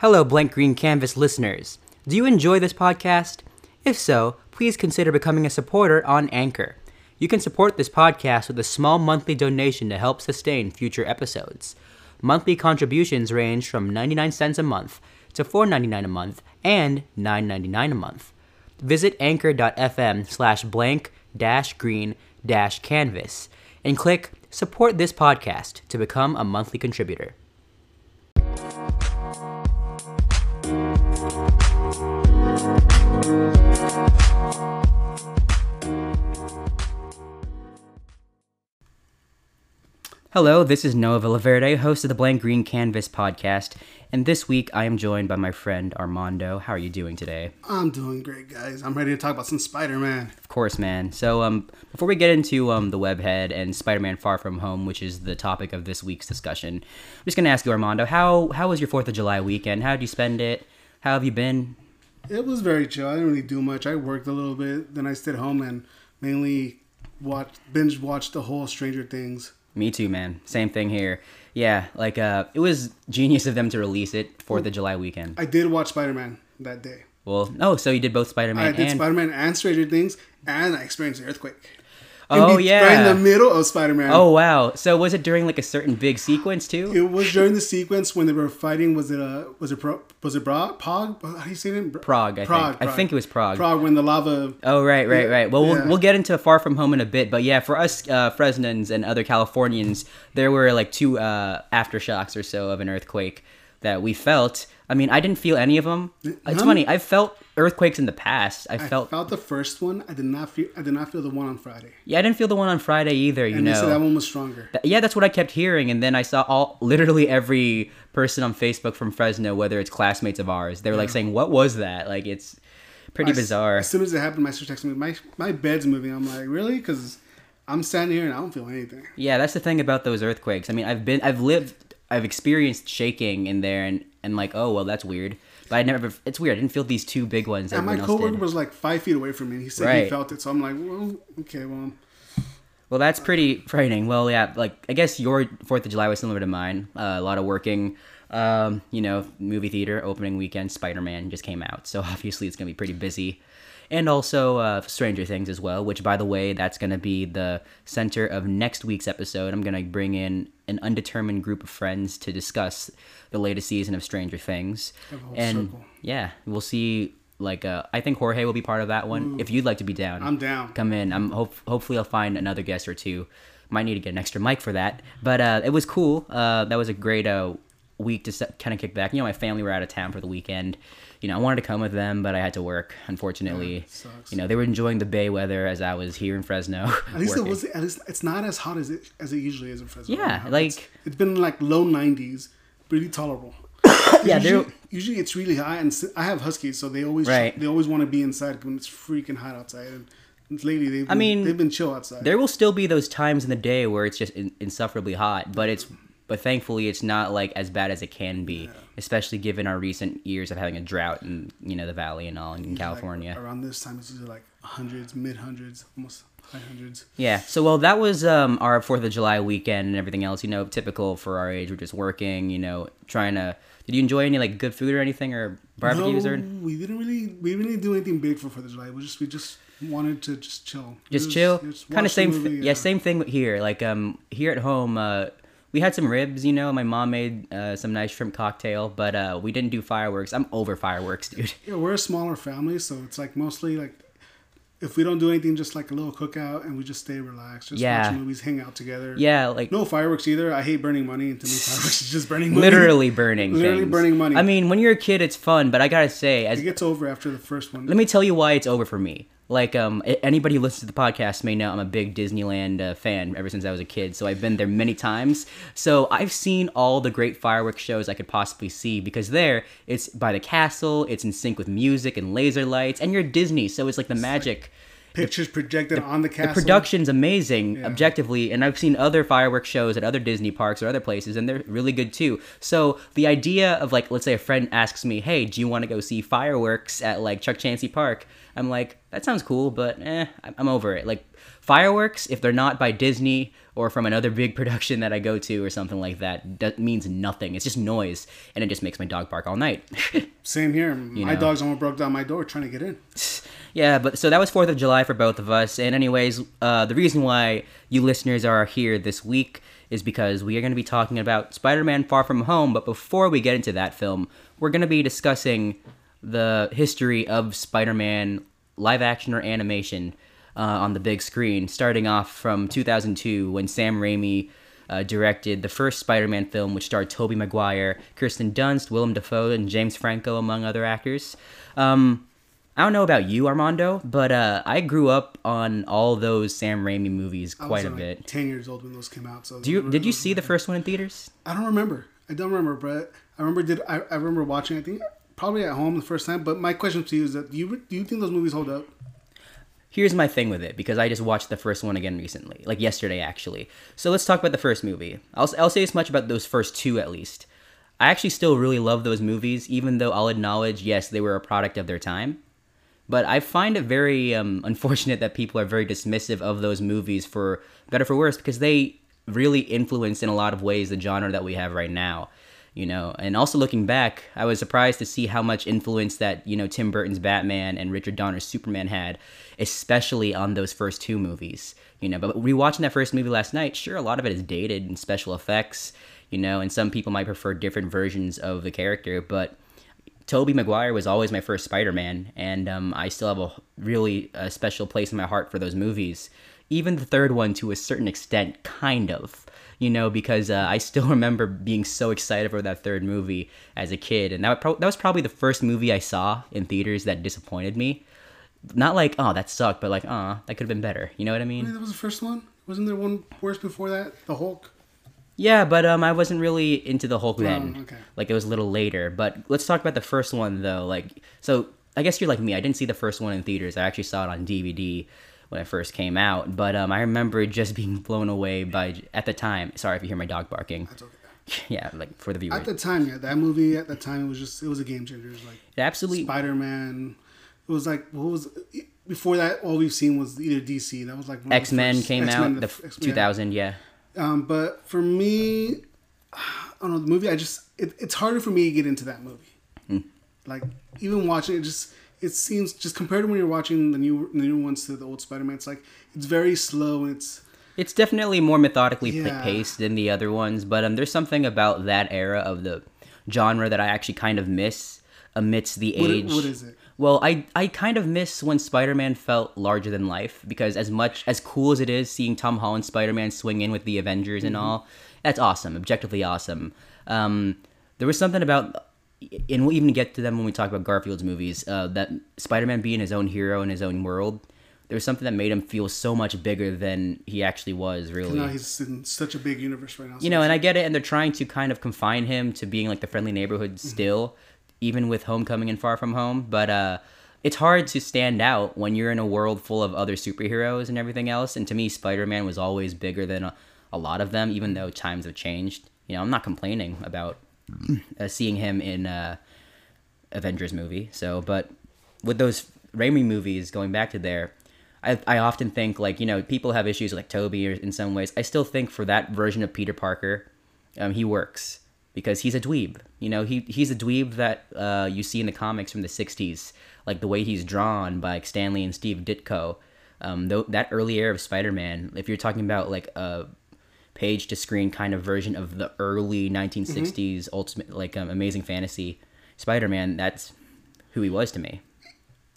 Hello, Blank Green Canvas listeners. Do you enjoy this podcast? If so, please consider becoming a supporter on Anchor. You can support this podcast with a small monthly donation to help sustain future episodes. Monthly contributions range from 99 cents a month to $4.99 a month and $9.99 a month. Visit anchor.fm slash blank dash green dash canvas and click support this podcast to become a monthly contributor. Hello, this is Noah Villaverde, host of the Blank Green Canvas podcast, and this week I am joined by my friend Armando. How are you doing today? I'm doing great, guys. I'm ready to talk about some Spider-Man. Of course, man. So, um, before we get into um, the webhead and Spider-Man: Far From Home, which is the topic of this week's discussion, I'm just gonna ask you, Armando, how how was your Fourth of July weekend? How did you spend it? How have you been? It was very chill. I didn't really do much. I worked a little bit, then I stayed home and mainly watched binge watched the whole Stranger Things. Me too, man. Same thing here. Yeah, like uh, it was genius of them to release it Fourth of July weekend. I did watch Spider-Man that day. Well, oh, so you did both Spider-Man I did and Spider-Man and Stranger Things, and I experienced an earthquake. Oh, yeah. right in the middle of Spider-Man. oh wow. So was it during like a certain big sequence too? It was during the sequence when they were fighting. Was it a was it Pro, was it Bra, Pog? How do you say it? Prague, I think. I think it was Prague. Prague when the lava. Oh right, right, right. Well, we'll we'll get into Far From Home in a bit, but yeah, for us uh, Fresnans and other Californians, there were like two uh, aftershocks or so of an earthquake that we felt. I mean, I didn't feel any of them. It's funny. I've felt earthquakes in the past. I I felt. felt the first one. I did not feel. I did not feel the one on Friday. Yeah, I didn't feel the one on Friday either. You And they know. said that one was stronger. Th- yeah, that's what I kept hearing, and then I saw all literally every person on Facebook from Fresno, whether it's classmates of ours, they were like saying, "What was that?" Like it's pretty I bizarre. As soon as it happened, my sister texted me, "My my bed's moving." I'm like, "Really?" Because I'm standing here and I don't feel anything. Yeah, that's the thing about those earthquakes. I mean, I've been, I've lived, I've experienced shaking in there, and and like, oh well, that's weird. But I never, it's weird. I didn't feel these two big ones. And my coworker did. was like five feet away from me. and He said Right. he felt it, so I'm like, "Well, okay, well." Well, that's pretty frightening. Well, yeah, like I guess your Fourth of July was similar to mine. Uh, a lot of working. Um, you know, movie theater opening weekend. Spider Man just came out, so obviously it's gonna be pretty busy. And also uh, Stranger Things as well, which by the way, that's gonna be the center of next week's episode. I'm gonna bring in an undetermined group of friends to discuss the latest season of Stranger Things. Have a whole And circle. yeah, we'll see. Like, uh, I think Jorge will be part of that one. If you'd like to be down, I'm down. come in. I'm hope hopefully I'll find another guest or two. Might need to get an extra mic for that. But uh, it was cool. Uh, that was a great uh, week to kind of kick back. You know, my family were out of town for the weekend. You know, I wanted to come with them, but I had to work. Unfortunately, sucks. you know, they were enjoying the Bay weather as I was here in Fresno. At least it was. At least it's not as hot as it as it usually is in Fresno. Yeah, It's- like- it's been like low 90s, pretty tolerable. Yeah, usually, usually it's really hot, and I have huskies, so they always Right. they always want to be inside when it's freaking hot outside. And lately, they've been, I mean, they've been chill outside. There will still be those times in the day where it's just in, insufferably hot, but it's but thankfully it's not like as bad as it can be, especially given our recent years of having a drought in you know the valley and all in Like, California. around this time, it's usually like hundreds, mid hundreds, almost high hundreds. Yeah. So well, that was um, our Fourth of July weekend and everything else. You know, typical for our age. We're just working. You know, trying to. Did you enjoy any like good food or anything or barbecues no, or we didn't really we didn't really do anything big for Fourth of July. We just we just wanted to just chill. just Just- chill? Kind of same. movie, thi- yeah, same thing here. Like um, here at home, uh, we had some ribs. You know, my mom made uh, some nice shrimp cocktail, but uh, we didn't do fireworks. I'm over fireworks, dude. Yeah, we're a smaller family, so it's like mostly like if we don't do anything, just like a little cookout, and we just stay relaxed, just Yeah. watch movies, hang out together. Yeah, like No fireworks either. I hate burning money, and to me, fireworks is just burning money. literally burning. Literally things. burning money. I mean, when you're a kid, it's fun, but I gotta say, as It gets over after the first one. Let me tell you why it's over for me. Like, um, anybody who listens to the podcast may know I'm a big Disneyland uh, fan ever since I was a kid. So I've been there many times. So I've seen all the great fireworks shows I could possibly see because there it's by the castle, it's in sync with music and laser lights, and you're Disney, so it's like the magic. Pictures projected on the castle. The production's amazing, objectively, and I've seen other fireworks shows at other Disney parks or other places, and they're really good too. So the idea of like, let's say a friend asks me, "Hey, do you want to go see fireworks at like Chukchansi Park?" I'm like, "That sounds cool, but eh, I'm over it." Like fireworks, if they're not by Disney or from another big production that I go to or something like that, that means nothing. It's just noise, and it just makes my dog bark all night. Same here. My know. dogs almost broke down my door trying to get in. Yeah, but so that was Fourth of July for both of us. And anyways, uh, the reason why you listeners are here this week is because we are going to be talking about Spider-Man: Far From Home. But before we get into that film, we're going to be discussing the history of Spider-Man live action or animation uh, on the big screen, starting off from 2002 when Sam Raimi. Uh, directed the first Spider-Man film, which starred Tobey Maguire, Kirsten Dunst, Willem Dafoe, and James Franco, among other actors. Um, I don't know about you, Armando, but uh, I grew up on all those Sam Raimi movies quite a like, bit. Ten years old when those came out. So Do you did you see the first one in theaters? I don't remember. I don't remember, but I remember did I, I remember watching. I think probably at home the first time. But my question to you is that do you do you think those movies hold up? Here's my thing with it because I just watched the first one again recently, like yesterday actually. So let's talk about the first movie. I'll I'll say as much about those first two at least. I actually still really love those movies, even though I'll acknowledge yes they were a product of their time. But I find it very um, unfortunate that people are very dismissive of those movies for better for worse because they really influenced in a lot of ways the genre that we have right now. You know, and also looking back, I was surprised to see how much influence that you know Tim Burton's Batman and Richard Donner's Superman had, especially on those first two movies. You know, but rewatching that first movie last night, sure, a lot of it is dated and special effects. You know, and some people might prefer different versions of the character, but Tobey Maguire was always my first Spider-Man, and um, I still have a really uh, special place in my heart for those movies. Even the third one, to a certain extent, kind of, you know, because uh, I still remember being so excited for that third movie as a kid, and that, that was probably the first movie I saw in theaters that disappointed me. Not like, oh, that sucked, but like, oh, that could have been better. You know what I mean? That was the first one. Wasn't there one worse before that? The Hulk. Yeah, but um, I wasn't really into the Hulk then. Oh, okay. Like it was a little later. But let's talk about the first one though. Like, so I guess you're like me. I didn't see the first one in theaters. I actually saw it on DVD when it first came out. But um, I remember just being blown away by at the time. Sorry if you hear my dog barking. That's okay. Yeah, like for the viewer. At the time, yeah, that movie at the time it was just it was a game changer. It was like It absolutely. Spider Man. It was like what was before that? All we've seen was either DC. That was like one of the X Men came X-Men, out the f- X- 2000. Yeah. Um, but for me, I don't know the movie. I just it, it's harder for me to get into that movie. Hmm. Like even watching it, just it seems just compared to when you're watching the new the new ones to the old Spider Man. It's like it's very slow. and It's It's definitely more methodically Yeah. paced than the other ones, but um, there's something about that era of the genre that I actually kind of miss amidst the what, age. what is it? Well, I I kind of miss when Spider-Man felt larger than life because as much as cool as it is seeing Tom Holland Spider-Man swing in with the Avengers and all, that's awesome, objectively awesome. Um, there was something about, and we'll even get to them when we talk about Garfield's movies. Uh, that Spider-Man being his own hero in his own world, there was something that made him feel so much bigger than he actually was. Really, Now he's in such a big universe right now. you know, and I get it, and they're trying to kind of confine him to being like the friendly neighborhood still, even with Homecoming and Far From Home. But uh, it's hard to stand out when you're in a world full of other superheroes and everything else. And to me, Spider Man was always bigger than a, a lot of them, even though times have changed. You know, I'm not complaining about uh, seeing him in uh, Avengers movie. So, but with those Raimi movies, going back to there, I, I often think like you know people have issues like Tobey in some ways. I still think for that version of Peter Parker, um, he works because he's a dweeb. You know, he he's a dweeb that uh, you see in the comics from the '60s, like the way he's drawn by Stan Lee and Steve Ditko. Um, though that early era of Spider-Man, if you're talking about like a page to screen kind of version of the early 1960s ultimate like um, amazing fantasy Spider-Man, that's who he was to me.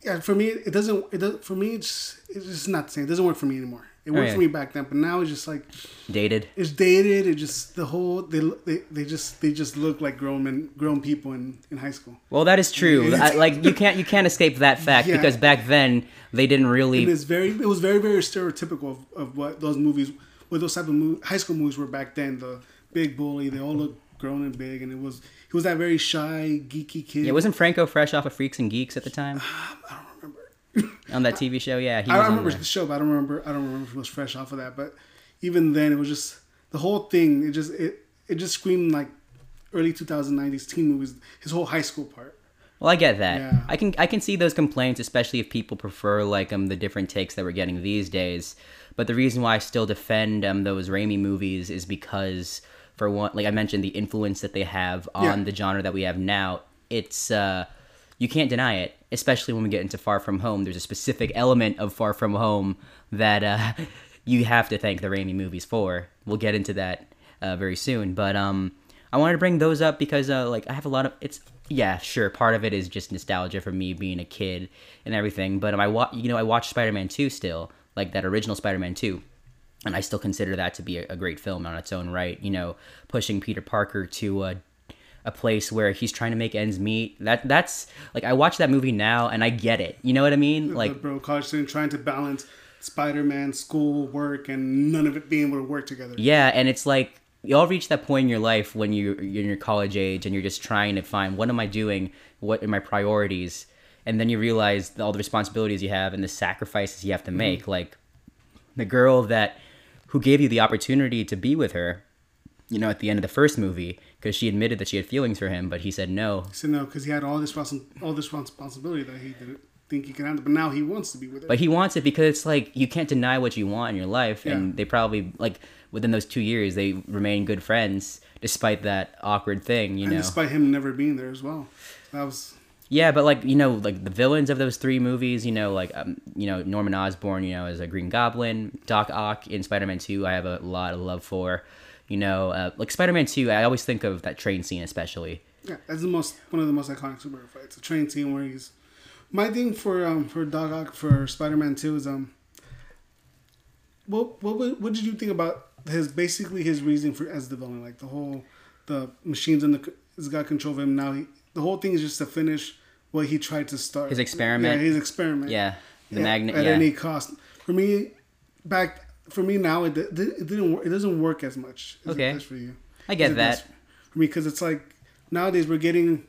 yeah, for me, it doesn't. It does for me. It's it's just not the same. It doesn't work for me anymore. It worked yeah. for me back then, but now it's just like Dated. it's dated. It just the whole they they, they just they just look like grown men, grown people in, in high school. Well, that is true. I, like you can't you can't escape that fact Yeah. because back then they didn't And really. it's very it was very very stereotypical of, of what those movies, what those type of mo- high school movies were back then. The big bully, they all looked grown and big, and it was he was that very shy, geeky kid. Yeah, wasn't Franco fresh off of Freaks and Geeks at the time? Um, on that TV show. Yeah, he I was on remember the show, but I don't remember. I don't remember if it was fresh off of that. But even then, it was just the whole thing. It just it it just screamed like early 2090s teen movies. His whole high school part. Well, I get that. Yeah. I can I can see those complaints, especially if people prefer like um the different takes that we're getting these days. But the reason why I still defend um those Raimi movies is because for one, like I mentioned, the influence that they have on Yeah. the genre that we have now. It's uh you can't deny it, especially when we get into Far From Home. There's a specific element of Far From Home that uh you have to thank the Raimi movies for. We'll get into that uh, very soon, but um. I wanted to bring those up because uh, like I have a lot of it's yeah sure part of it is just nostalgia for me being a kid and everything but um, I wa- you know I watched Spider-Man 2 still like that original Spider-Man 2 and I still consider that to be a, great film on its own right you know pushing Peter Parker to a a place where he's trying to make ends meet. That that's like I watch that movie now and I get it. You know what I mean? Like like bro, college student trying to balance Spider-Man, school, work, and none of it being able to work together. Yeah, and it's like you all reach that point in your life when you you're in your college age and you're just trying to find what am I doing, what are my priorities, and then you realize all the responsibilities you have and the sacrifices you have to mm-hmm. make. Like the girl that who gave you the opportunity to be with her, you know, at the end of the first movie, because she admitted that she had feelings for him, but he said no. He said no, because he had all this all this responsibility that he didn't think he could handle, but now he wants to be with her. But he wants it because it's like you can't deny what you want in your life, Yeah. and they probably like within those two years they remain good friends despite that awkward thing, you and know. despite him never being there as well, that was Yeah, but like you know, like the villains of those three movies, you know, like um, you know Norman Osborn, you know, as a Green Goblin, Doc Ock in Spider Man Two, I have a lot of love for. You know, uh, like Spider Man Two, I always think of that train scene, especially. yeah, that's the most one of the most iconic superhero fights. A train scene where he's my thing for um for Doc Ock for Spider Man Two is um what what what did you think about his basically his reason for as the villain like the whole the machines in the has got control of him now he the whole thing is just to finish what he tried to start His experiment? yeah his experiment Yeah, the Yeah, magnet. at Yeah, any cost. For me, back for me now, it, it didn't work. It doesn't work as much. As Okay. it does for you. I get that. For me, because it's like nowadays we're getting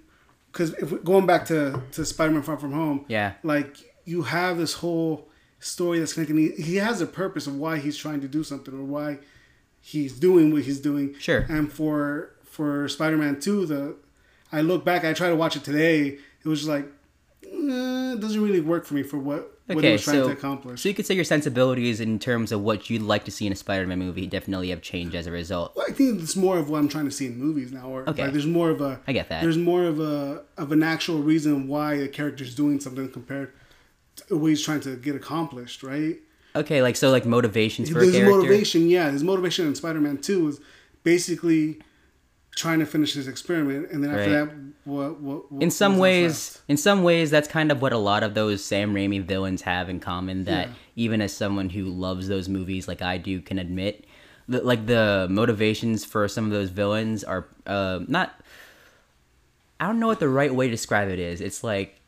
because going back to to Spider-Man: Far From Home, Yeah, like you have this whole story that's connecting. He, he has a purpose of why he's trying to do something or why he's doing what he's doing. Sure. And for for Spider-Man Two, the I look back, I try to watch it today. It was just like eh, it doesn't really work for me for what Okay, was trying so to accomplish. so you could say your sensibilities in terms of what you'd like to see in a Spider Man movie definitely have changed as a result. Well, I think it's more of what I'm trying to see in movies now. Or Okay. like there's more of a I get that. There's more of a of an actual reason why a character's doing something compared to what he's trying to get accomplished, right? Okay, like so, like motivations for a There's character. motivation, yeah. His motivation in Spider-Man Two is basically trying to finish his experiment, and then after Right. that, what? what, what in some ways in some ways that's kind of what a lot of those sam raimi villains have in common that Yeah. even as someone who loves those movies like i do can admit that like the motivations for some of those villains are uh, not i don't know what the right way to describe it is it's like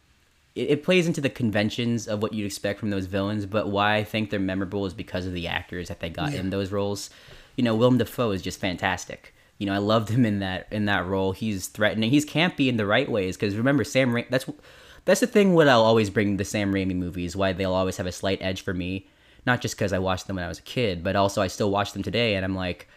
it, it plays into the conventions of what you'd expect from those villains but why i think they're memorable is because of the actors that they got Yeah. in those roles you know willem dafoe is just fantastic you know i loved him in that in that role. He's threatening he's campy in the right ways because remember sam Ra- that's that's the thing what i'll always bring the sam raimi movies why they'll always have a slight edge for me. Not just because i watched them when i was a kid but also i still watch them today and i'm like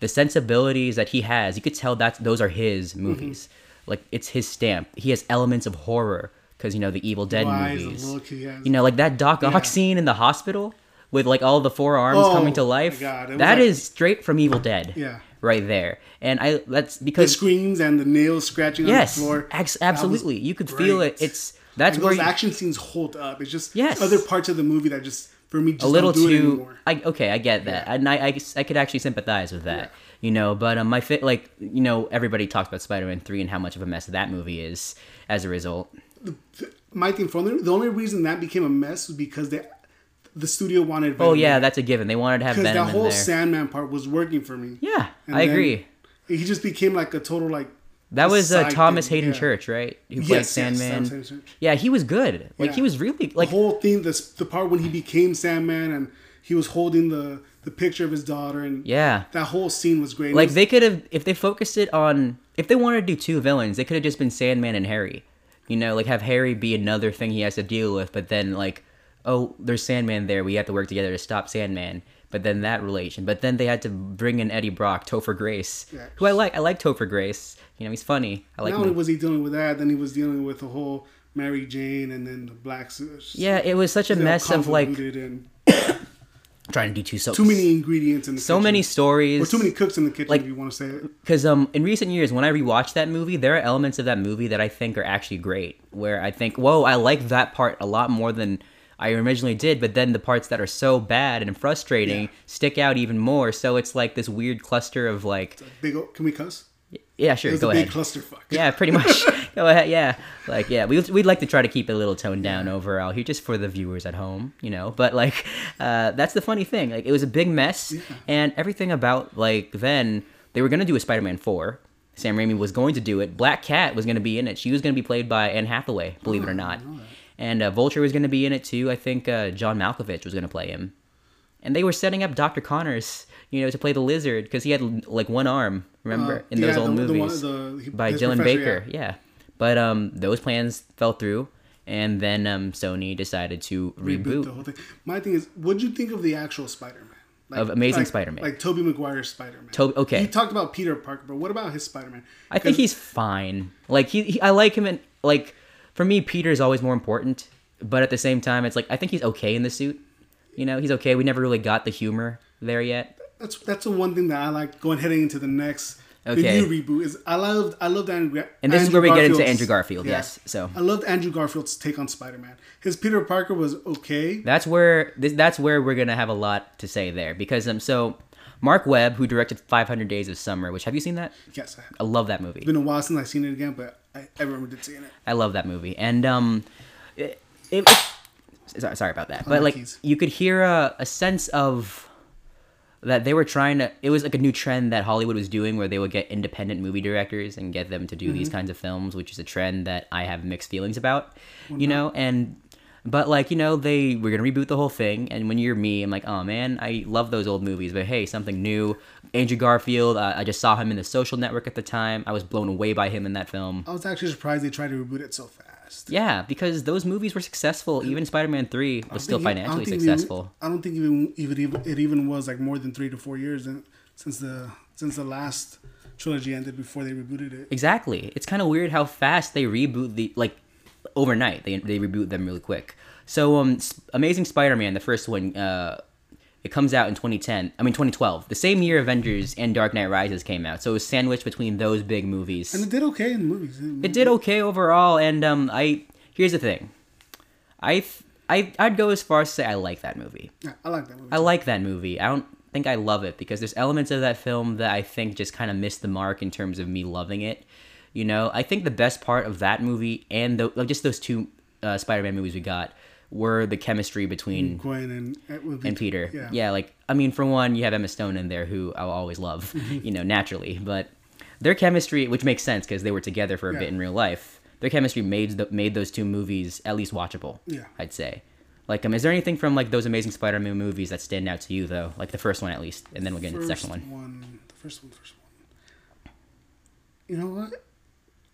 the sensibilities that he has you could tell that those are his mm-hmm. movies. Like it's his stamp. He has elements of horror because you know the evil dead the movies. Look he has? you know like that doc ock scene in the hospital with like all the four arms Oh, coming to life? God, that like- is straight from evil dead. Yeah. Right there and i that's because the screams and the nails scratching yes on the floor. ex- absolutely you could feel it it's that's And where those you- action scenes hold up. It's just Yes. other parts of the movie that just for me just a little too. I, okay i get that and I, I i could actually sympathize with that you know but um my fit like you know everybody talks about spider-man 3 and how much of a mess that movie is as a result My thing for the only reason that became a mess was because they, the studio wanted. oh yeah in. that's a given they wanted to have because venom that whole there Sandman part was working for me. yeah And i agree He just became like a total like. that was uh, thomas thing, haden yeah. church right who played Yes, yes, sandman Church. yeah he was good like Yeah. he was really like The whole thing, this the part when he became Sandman and he was holding the the picture of his daughter and yeah that whole scene was great. Like was- they could have, if they focused it on, if they wanted to do two villains, they could have just been Sandman and Harry. You know, like have Harry be another thing he has to deal with, but then like oh, there's Sandman there. We have to work together to stop Sandman. But then that relation. But then they had to bring in Eddie Brock, Topher Grace, Yeah. who I like. I like Topher Grace. You know, he's funny. I like Not only him. was he dealing with that, then he was dealing with the whole Mary Jane and then the black. Yeah, it was such a mess of like and trying to do two so too many ingredients in the so kitchen. many stories. or too many cooks in the kitchen Like- if you want to say it. because um in recent years when i rewatched that movie there are elements of that movie that i think are actually great where i think whoa i like that part a lot more than i originally did but then the parts that are so bad and frustrating Yeah. stick out even more. So it's like this weird cluster of like Big. O- Can we cuss? yeah sure go a ahead. big clusterfuck. yeah pretty much. Go ahead yeah. Like yeah we, we'd like to try to keep it a little toned down overall here just for the viewers at home you know? But like uh, that's the funny thing. Like it was a big mess and everything about like then they were going to do a spider-man 4 sam raimi was going to do it. Black cat was going to be in it. She was going to be played by anne hathaway believe it or not and uh, vulture was going to be in it too i think uh, john malkovich was going to play him and they were setting up dr connors you know to play the lizard because he had like one arm remember Uh, in those yeah, old the- the one- movies the- he- by Dylan Baker. Yeah. But um, those plans fell through, and then um, Sony decided to Reboot reboot. the whole thing. My thing is, what'd you think of the actual Spider-Man? Like, Of Amazing like- Spider-Man. like Tobey Maguire's Spider-Man. Tob- okay. You talked about Peter Parker, but what about his Spider-Man? I think he's fine. Like he, he, I like him, and like for me, Peter is always more important. But at the same time, it's like I think he's okay in the suit. You know, he's okay. We never really got the humor there yet. that's that's the one thing that I like going heading into the next Okay. the new reboot is I loved I loved Andrew And this is where we get into Andrew Garfield, yes, so. I loved Andrew Garfield's take on Spider-Man. His Peter Parker was okay. That's where this, that's where we're gonna have a lot to say there because um so Marc Webb who directed 500 Days of Summer, which have you seen that? Yes, I have. I love that movie. It's been a while since I've seen it again, but I, I remember seeing it. I love that movie, and um, it, it, it- sorry, sorry about that, but like keys. you could hear a, a sense of that they were trying to. It was like a new trend that Hollywood was doing, where they would get independent movie directors and get them to do these kinds of films, which is a trend that I have mixed feelings about, you know, and. But like you know, they were gonna reboot the whole thing, and when you're me, I'm like, oh man, I love those old movies, but hey, something new. Andrew Garfield, uh, I just saw him in The Social Network at the time. I was blown away by him in that film. I was actually surprised they tried to reboot it so fast. Yeah, because those movies were successful. Even Spider-Man Three was still e- I financially even- successful. I don't think even even even- it even was like more than three to four years in, since the since the last trilogy ended before they rebooted it. Exactly. It's kind of weird how fast they reboot the like overnight. They they reboot them really quick. So um, Amazing Spider-Man, the first one, uh, it comes out in 2010. I mean 2012, the same year Avengers and Dark Knight Rises came out. So it was sandwiched between those big movies. And it did okay in the movies. it did okay overall and um i here's the thing i th- I, I'd go as far as to say I like that movie. Yeah, I like that movie. I like that movie. I don't think I love it because there's elements of that film that I think just kind of missed the mark in terms of me loving it. You know, I think the best part of that movie and the, like just those two uh, Spider-Man movies we got were the chemistry between Gwen and be- and Peter. Yeah. Yeah. like I mean, for one, you have Emma Stone in there, who I'll always love, you know, naturally. But their chemistry, which makes sense because they were together for a Yeah. bit in real life, their chemistry made the, made those two movies at least watchable. Yeah. I'd say. Like, um, is there anything from like those Amazing Spider-Man movies that stand out to you though? Like the first one at least, and then we'll get into the second one. one. The first one, first one. You know what?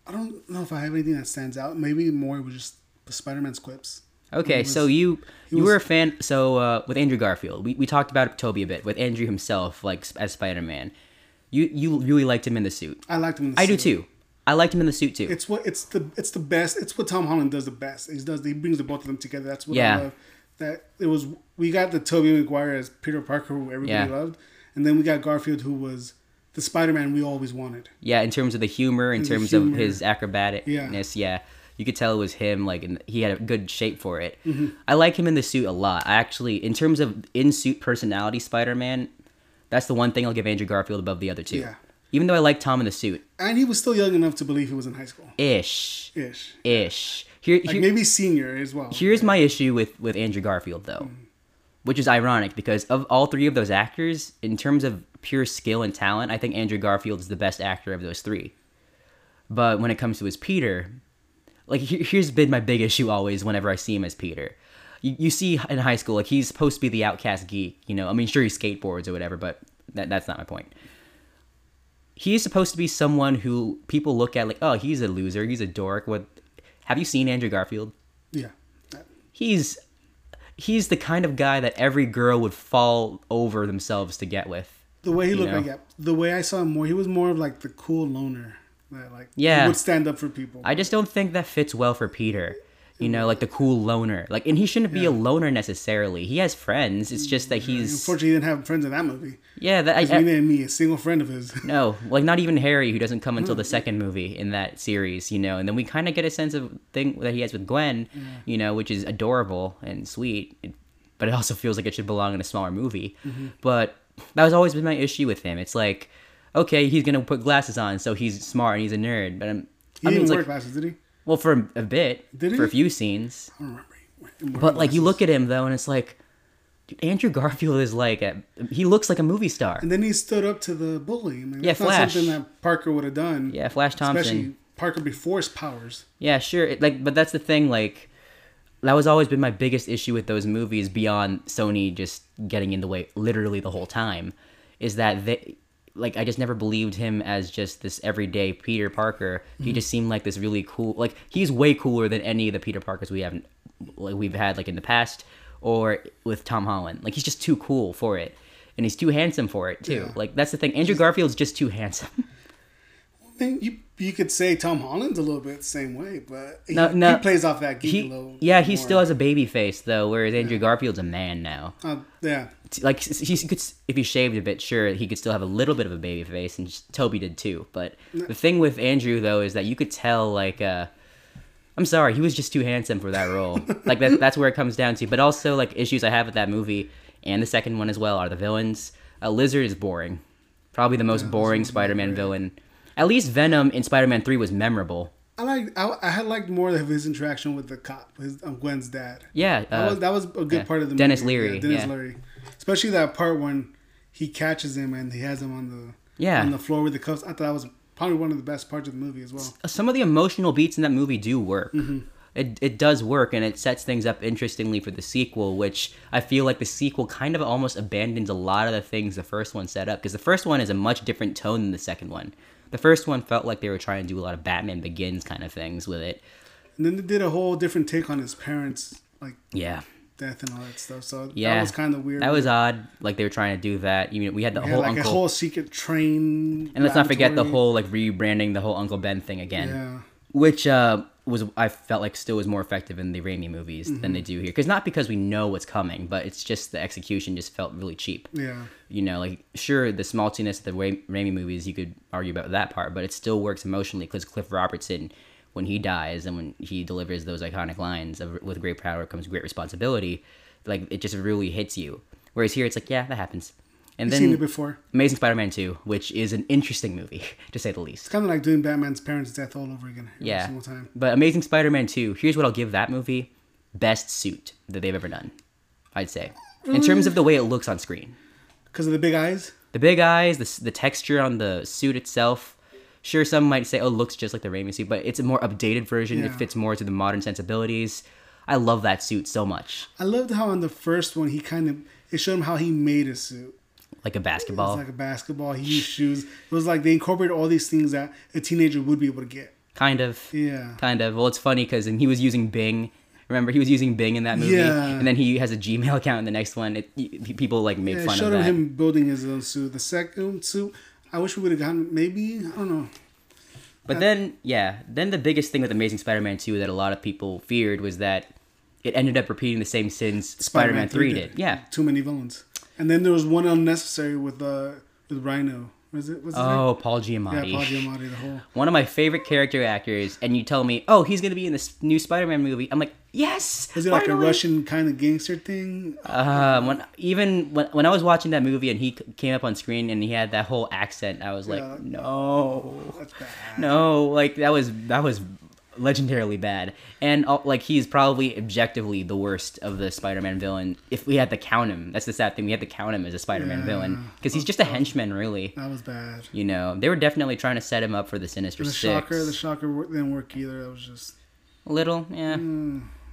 I don't know if I have anything that stands out. Maybe more was just the Spider-Man's quips. Okay, was- so you you was- were a fan. So uh, with Andrew Garfield, we, we talked about Tobey a bit. With Andrew himself, like as Spider-Man, you you really liked him in the suit. I liked him. In the I do too. I liked him in the suit too. It's what it's the it's the best. It's what Tom Holland does the best. He does he brings the both of them together. That's what Yeah. I love. That it was we got the Tobey Maguire as Peter Parker who everybody Yeah. loved, and then we got Garfield who was the Spider-Man we always wanted. Yeah, in terms of the humor, in terms humor. of his acrobaticness, yeah. You could tell it was him, like, and he had a good shape for it. Mm-hmm. I like him in the suit a lot. I actually, in terms of in suit personality, Spider Man, that's the one thing I'll give Andrew Garfield above the other two. Yeah. Even though I like Tom in the suit, And he was still young enough to believe he was in high school. ish, Ish. ish. Here, Like here- maybe senior as well. here's my issue with with Andrew Garfield though, which is ironic because of all three of those actors, in terms of pure skill and talent, I think Andrew Garfield is the best actor of those three. But when it comes to his Peter, like here, here's been my big issue always whenever I see him as Peter. You, you see in high school, like he's supposed to be the outcast geek, you know. I mean, sure he skateboards or whatever, but that, that's not my point. He's supposed to be someone who people look at like, oh, he's a loser, he's a dork. What? Have you seen Andrew Garfield? Yeah. he's he's the kind of guy that every girl would fall over themselves to get with. The way he looked know? like, yeah, the way I saw him more, he was more of like the cool loner that like Yeah. would stand up for people. I just don't think that fits well for Peter. You know, like the cool loner. Like, and he shouldn't be a loner necessarily. He has friends. It's just that he's Unfortunately, he didn't have friends in that movie. yeah. That I, I- we didn't meet a single friend of his. no, like not even Harry, who doesn't come until the mm. second movie in that series. You know, and then we kind of get a sense of thing that he has with Gwen. You know, which is adorable and sweet, but it also feels like it should belong in a smaller movie. Mm-hmm. But that was always been my issue with him. It's like, okay, he's gonna put glasses on, so he's smart and he's a nerd. But I'm, He I mean, didn't wear like, glasses, did he? Well, for a, bit, Did for a few scenes. I don't remember. He But like you look at him though, and it's like, dude, Andrew Garfield is like, a, he looks like a movie star. And then he stood up to the bully. I mean, Yeah, that's not Flash. something that Parker would have done. Yeah, Flash Thompson. Especially Parker before his powers. Yeah, sure. It, like, but that's the thing. Like, that was always been my biggest issue with those movies. Beyond Sony just getting in the way, literally the whole time, is that they, like, I just never believed him as just this everyday Peter Parker. He just seemed like this really cool. Like, he's way cooler than any of the Peter Parkers we haven't, like, we've had like in the past or with Tom Holland. Like, he's just too cool for it. And he's too handsome for it too. Yeah. Like that's the thing. Andrew Garfield's just too handsome. Mean, you you could say Tom Holland's a little bit the same way, but he, No, no. he plays off that geek a little. yeah, he more. still has a baby face though, whereas Andrew Garfield's a man now. Uh, yeah, like he could if he shaved a bit sure he could still have a little bit of a baby face and tobey did too but the thing with andrew though is that you could tell like uh i'm sorry he was just too handsome for that role like that, that's where it comes down to but also like issues i have with that movie and the second one as well are the villains uh, lizard is boring probably the most boring spider-man villain at least venom in spider-man 3 was memorable I like I, I had liked more of his interaction with the cop, his um, Gwen's dad. yeah That uh, was that was a good yeah. part of the movie. Denis movie. Leary, Yeah, Denis yeah. Leary, especially that part when he catches him and he has him on the Yeah. on the floor with the cuffs. I thought that was probably one of the best parts of the movie as well. some of the emotional beats in that movie do work. Mm-hmm. It, it does work and it sets things up interestingly for the sequel, which I feel like the sequel kind of almost abandons a lot of the things the first one set up because the first one is a much different tone than the second one. The first one felt like they were trying to do a lot of Batman Begins kind of things with it. And then they did a whole different take on his parents, like Yeah. death and all that stuff. So Yeah. that was kind of weird. That was odd. Like they were trying to do that. You know, we had the He had whole like Uncle a whole secret train. and let's not forget the whole like rebranding the whole Uncle Ben thing again. Yeah. which uh, was I felt like still was more effective in the Raimi movies than Mm-hmm. they do here. Because not because we know what's coming, but it's just the execution just felt really cheap. Yeah. You know, like sure the smaltiness of the Ra- Raimi movies you could argue about that part, but it still works emotionally because Cliff Robertson, when he dies and when he delivers those iconic lines of "with great power comes great responsibility," like it just really hits you. Whereas here it's like, yeah, that happens. And You've seen it then before. Amazing Spider-Man 2, which is an interesting movie to say the least. It's kind of like doing Batman's parents' death all over again. Every Yeah. Single time. But Amazing Spider-Man 2, here's what I'll give that movie. Best suit that they've ever done. I'd say. In terms of the way it looks on screen. Because of the big eyes. The big eyes, the, the texture on the suit itself. Sure, some might say, oh, looks just like the Raimi suit, but it's a more updated version. It fits more to the modern sensibilities. I love that suit so much. I loved how on the first one he kind of it showed him how he made his suit. Like a basketball. like a basketball. He used shoes. It was like they incorporated all these things that a teenager would be able to get. kind of. Yeah. Kind of. Well, it's funny because he was using Bing. Remember, he was using Bing in that movie, Yeah. and then he has a Gmail account in the next one. It, people like made Yeah, fun showed of that. him building his own suit. The second suit, I wish we would have gotten maybe I don't know. But uh, then, yeah, then the biggest thing with Amazing Spider-Man 2 that a lot of people feared was that it ended up repeating the same sins Spider-Man 3 did. Yeah. Too many villains. And then there was one unnecessary with uh with Rhino. Was it? Was his name? Oh, Paul Yeah, Paul Giamatti. The whole. One of my favorite character actors, and you tell me, oh, he's gonna be in this new Spider-Man movie. I'm like, yes. Is it like a finally!" Russian kind of gangster thing? Um, when even when, when I was watching that movie and he came up on screen and he had that whole accent, I was like, Yeah. no, That's bad. no, like that was that was legendarily bad. And uh, like he's probably objectively the worst of the Spider-Man villain. If we had to count him, that's the sad thing. We had to count him as a Spider-Man Yeah. villain because he's just a henchman, really. That was bad. You know, they were definitely trying to set him up for the Sinister The Six. shocker, the shocker didn't work either. That was just A little, yeah.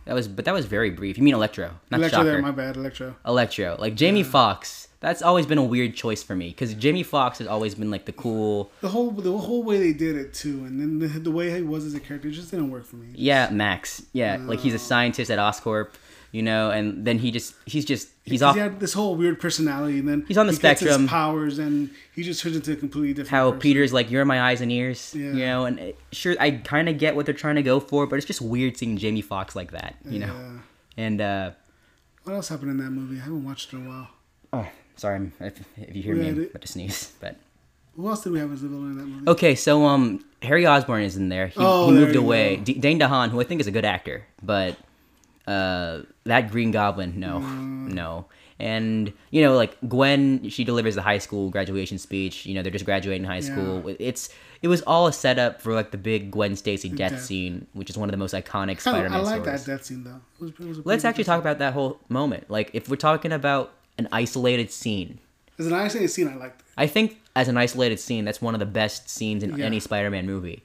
That was, but that was very brief. You mean Electro, not Electro. Shocker. There, my bad, Electro. Electro, like Jamie Foxx. That's always been a weird choice for me because Jamie Foxx has always been like the cool, The whole the whole way they did it too, and then the, the way he was as a character just didn't work for me. yeah, Max, yeah, like he's a scientist at Oscorp. you know, and then he just he's just he's off He had this whole weird personality, and then He's on the he spectrum. powers, and he just turns into a completely different. how person. Peter's like you're my eyes and ears, Yeah. you know, and it, sure I kind of get what they're trying to go for, but it's just weird seeing Jamie Foxx like that, you know. And uh What else happened in that movie? I haven't watched it in a while. oh, sorry if, if you hear Yeah, me, I'm about to sneeze, but Who else did we have as the villain in that movie? Okay, so um, Harry Osborn is in there. He, Oh, he there moved away. D- Dane DeHaan, who I think is a good actor, but uh, that Green Goblin, no, Mm. no. And you know, like Gwen, she delivers the high school graduation speech. You know, they're just graduating high school. It's it was all a setup for like the big Gwen Stacy death death. scene, which is one of the most iconic Spider-Man I like stories. that death scene though. It was, it was a Let's actually good talk about that whole moment. Like, if we're talking about an isolated scene. As an isolated scene, I liked it. I think as an isolated scene, that's one of the best scenes in Yeah. Mm-hmm. any Spider-Man movie.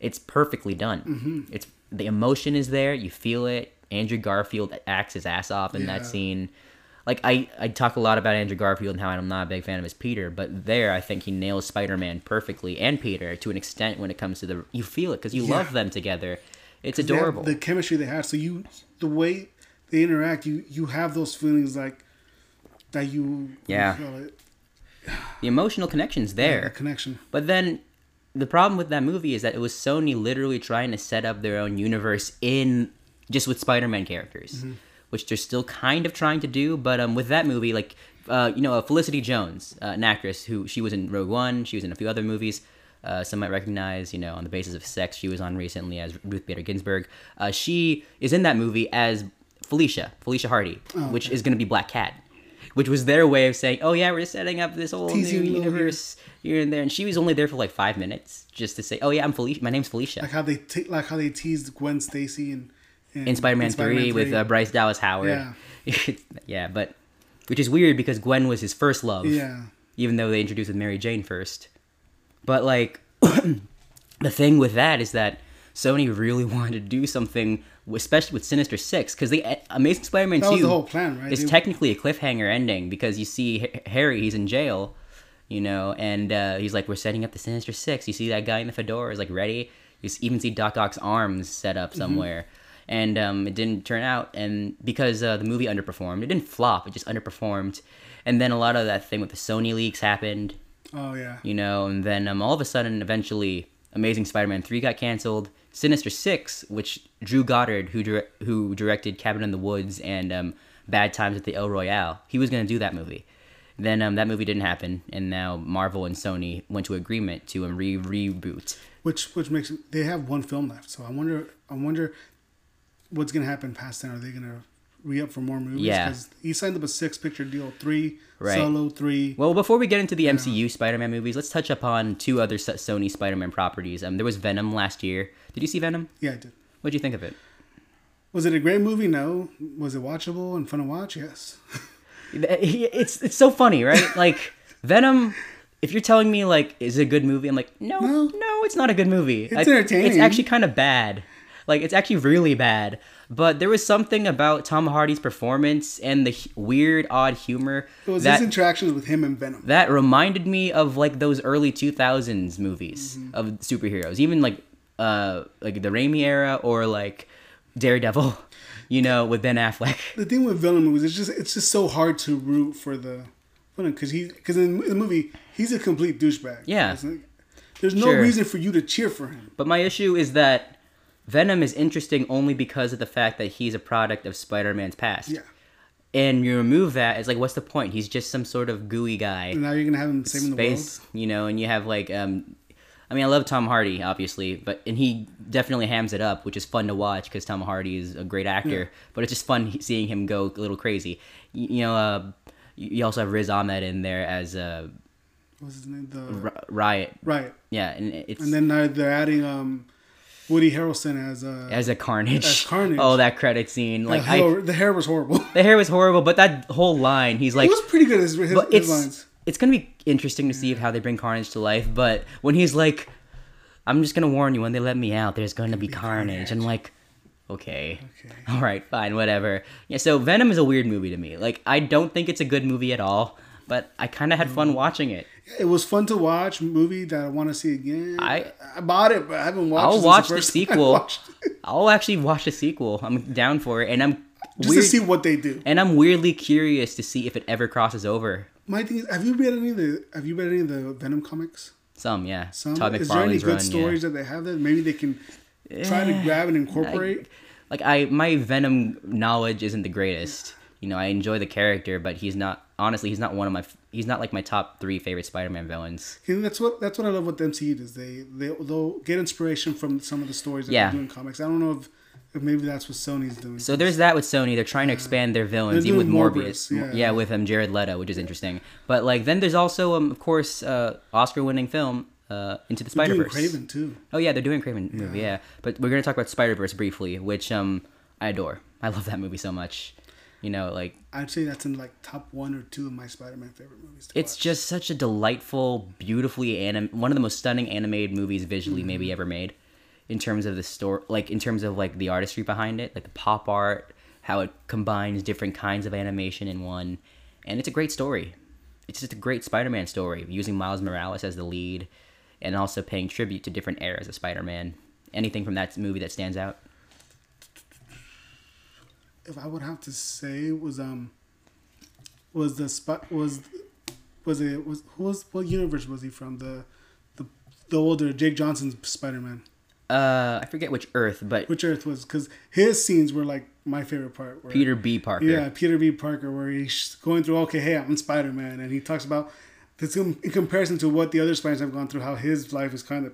It's perfectly done. It's the emotion is there. You feel it. Andrew Garfield acts his ass off in that scene. Like I, I talk a lot about Andrew Garfield and how I'm not a big fan of his Peter, but there I think he nails Spider-Man perfectly and Peter to an extent when it comes to the you feel it because you Yeah. love them together. It's adorable. The chemistry they have. So you, the way they interact, you you have those feelings like that. You Yeah. you feel it, the emotional connection's there. the connection. But then the problem with that movie is that it was Sony literally trying to set up their own universe in just with Spider-Man characters, which they're still kind of trying to do. But um, with that movie, like uh, you know, uh, Felicity Jones, uh, an actress who she was in Rogue One, she was in a few other movies. Uh, some might recognize, you know, on the basis of sex, she was on recently as Ruth Bader Ginsburg. Uh, she is in that movie as Felicia, Felicia Hardy, which is going to be Black Cat, which was their way of saying, "Oh yeah, we're setting up this whole Teasing new little here. universe here and there." And she was only there for like five minutes just to say, "Oh yeah, I'm Felicia. My name's Felicia." Like how they te- like how they teased Gwen Stacy and, and in Spider-Man, Three with uh, Bryce Dallas Howard. Yeah. yeah, but which is weird because Gwen was his first love. Yeah. Even though they introduced with Mary Jane first, but like the thing with that is that Sony really wanted to do something, especially with Sinister Six, because they Amazing Spider-Man That Two the whole plan, right? is They- technically a cliffhanger ending because you see H- Harry, he's in jail, you know, and uh, he's like, "We're setting up the Sinister Six. You see that guy in the fedora is like ready. You even see Doc Ock's arms set up Mm-hmm. somewhere." And um, it didn't turn out, and because uh, the movie underperformed, it didn't flop. It just underperformed, and then a lot of that thing with the Sony leaks happened, Oh yeah. you know, and then um, all of a sudden, eventually, Amazing Spider-Man three got canceled. Sinister Six, which Drew Goddard, who dir- who directed Cabin in the Woods and um, Bad Times at the El Royale, he was going to do that movie. Then um, that movie didn't happen, and now Marvel and Sony went to agreement to um, re reboot. Which which makes they have one film left. So I wonder I wonder what's gonna happen past then. Are they gonna re up for more movies? Yeah. Because he signed up a six picture deal, three Right. solo, three. Well, before we get into the MCU Spider-Man movies, let's touch upon two other Sony Spider-Man properties. Um, there was Venom last year. Did you see Venom? Yeah, I did. What did you think of it? Was it a great movie? No. Was it watchable and fun to watch? Yes. It's it's so funny, right? Like Venom. If you're telling me like is it a good movie, I'm like no, No. no, it's not a good movie. It's I- It's actually kind of bad. Like it's actually really bad. But there was something about Tom Hardy's performance and the hu- weird, odd humor It was that his interactions with him and Venom. that reminded me of like those early 2000s movies Mm-hmm. of superheroes even like uh like the Raimi era or like Daredevil you know with Ben Affleck The thing with villain movies, it's just it's just so hard to root for the villain because he because in the movie he's a complete douchebag. Yeah. There's no Sure. reason for you to cheer for him. but my issue is that Venom is interesting only because of the fact that he's a product of Spider-Man's past Yeah. and you remove that it's like what's the point he's just some sort of gooey guy And now you're gonna have him saving the space, you know, and you have like um I mean, I love Tom Hardy, obviously, but and he definitely hams it up, which is fun to watch because Tom Hardy is a great actor. But it's just fun seeing him go a little crazy. You, you know, uh, you also have Riz Ahmed in there as uh. What's his name? The R- Riot. right. Yeah, and it's And then now they're adding um, Woody Harrelson as uh, as a Carnage. As Carnage. Oh, that credit scene! Like the, I, hair, the hair was horrible. the hair was horrible, but that whole line, he's like, it was pretty good. His, his, his lines. It's gonna be interesting to see how they bring Carnage to life. But when he's like, "I'm just gonna warn you, when they let me out, there's gonna be carnage," I'm like, okay, Okay. all right, fine, whatever. Yeah, so Venom is a weird movie to me. Like, I don't think it's a good movie at all, but I kind of had Mm. fun watching it. It was fun to watch. Movie that I want to see again. I- I bought it, but I haven't watched. I'll it since watch the I sequel. I'll actually watch the sequel. I'm down for it, and I'm just Weird- to see what they do. and I'm weirdly curious to see if it ever crosses over. My thing is, have you read any of the Have you read any of the Venom comics? Some, yeah. Some Todd is there any good run, stories that they have that maybe they can try to Eh, grab and incorporate? Like I, my Venom knowledge isn't the greatest. You know, I enjoy the character, but he's not. Honestly, he's not one of my. He's not like my top three favorite Spider-Man villains. And that's what that's what I love with the MCU does. They they they'll get inspiration from some of the stories that Yeah. they do in comics. I don't know if maybe that's what Sony's doing. So there's that with Sony. They're trying to expand their villains, even with Morbius. Morbius, Yeah, yeah. with um, Jared Leto, which is interesting. But like, then there's also, um, of course, uh, Oscar-winning film uh, Into the Spider Verse. Kraven too. Oh yeah, they're doing Kraven movie. Yeah, but we're gonna talk about Spider Verse briefly, which um I adore. I love that movie so much. You know, like I'd say that's in like top one or two of my Spider-Man favorite movies. It's watch. just such a delightful, beautifully anim one of the most stunning animated movies visually maybe ever made. In terms of the story, like in terms of like the artistry behind it, like the pop art, how it combines different kinds of animation in one, and it's a great story. It's just a great Spider-Man story, using Miles Morales as the lead, and also paying tribute to different eras of Spider-Man. Anything from that movie that stands out? if I would have to say was um was the spot was was it was who was what universe was he from the the the older Jake Johnson's Spider Man Uh, I forget which Earth, but which Earth was because his scenes were like my favorite part where, Peter B. Parker. yeah Peter B Parker where he's going through okay hey I'm Spider Man and he talks about this in comparison to what the other Spiders have gone through how his life is kind of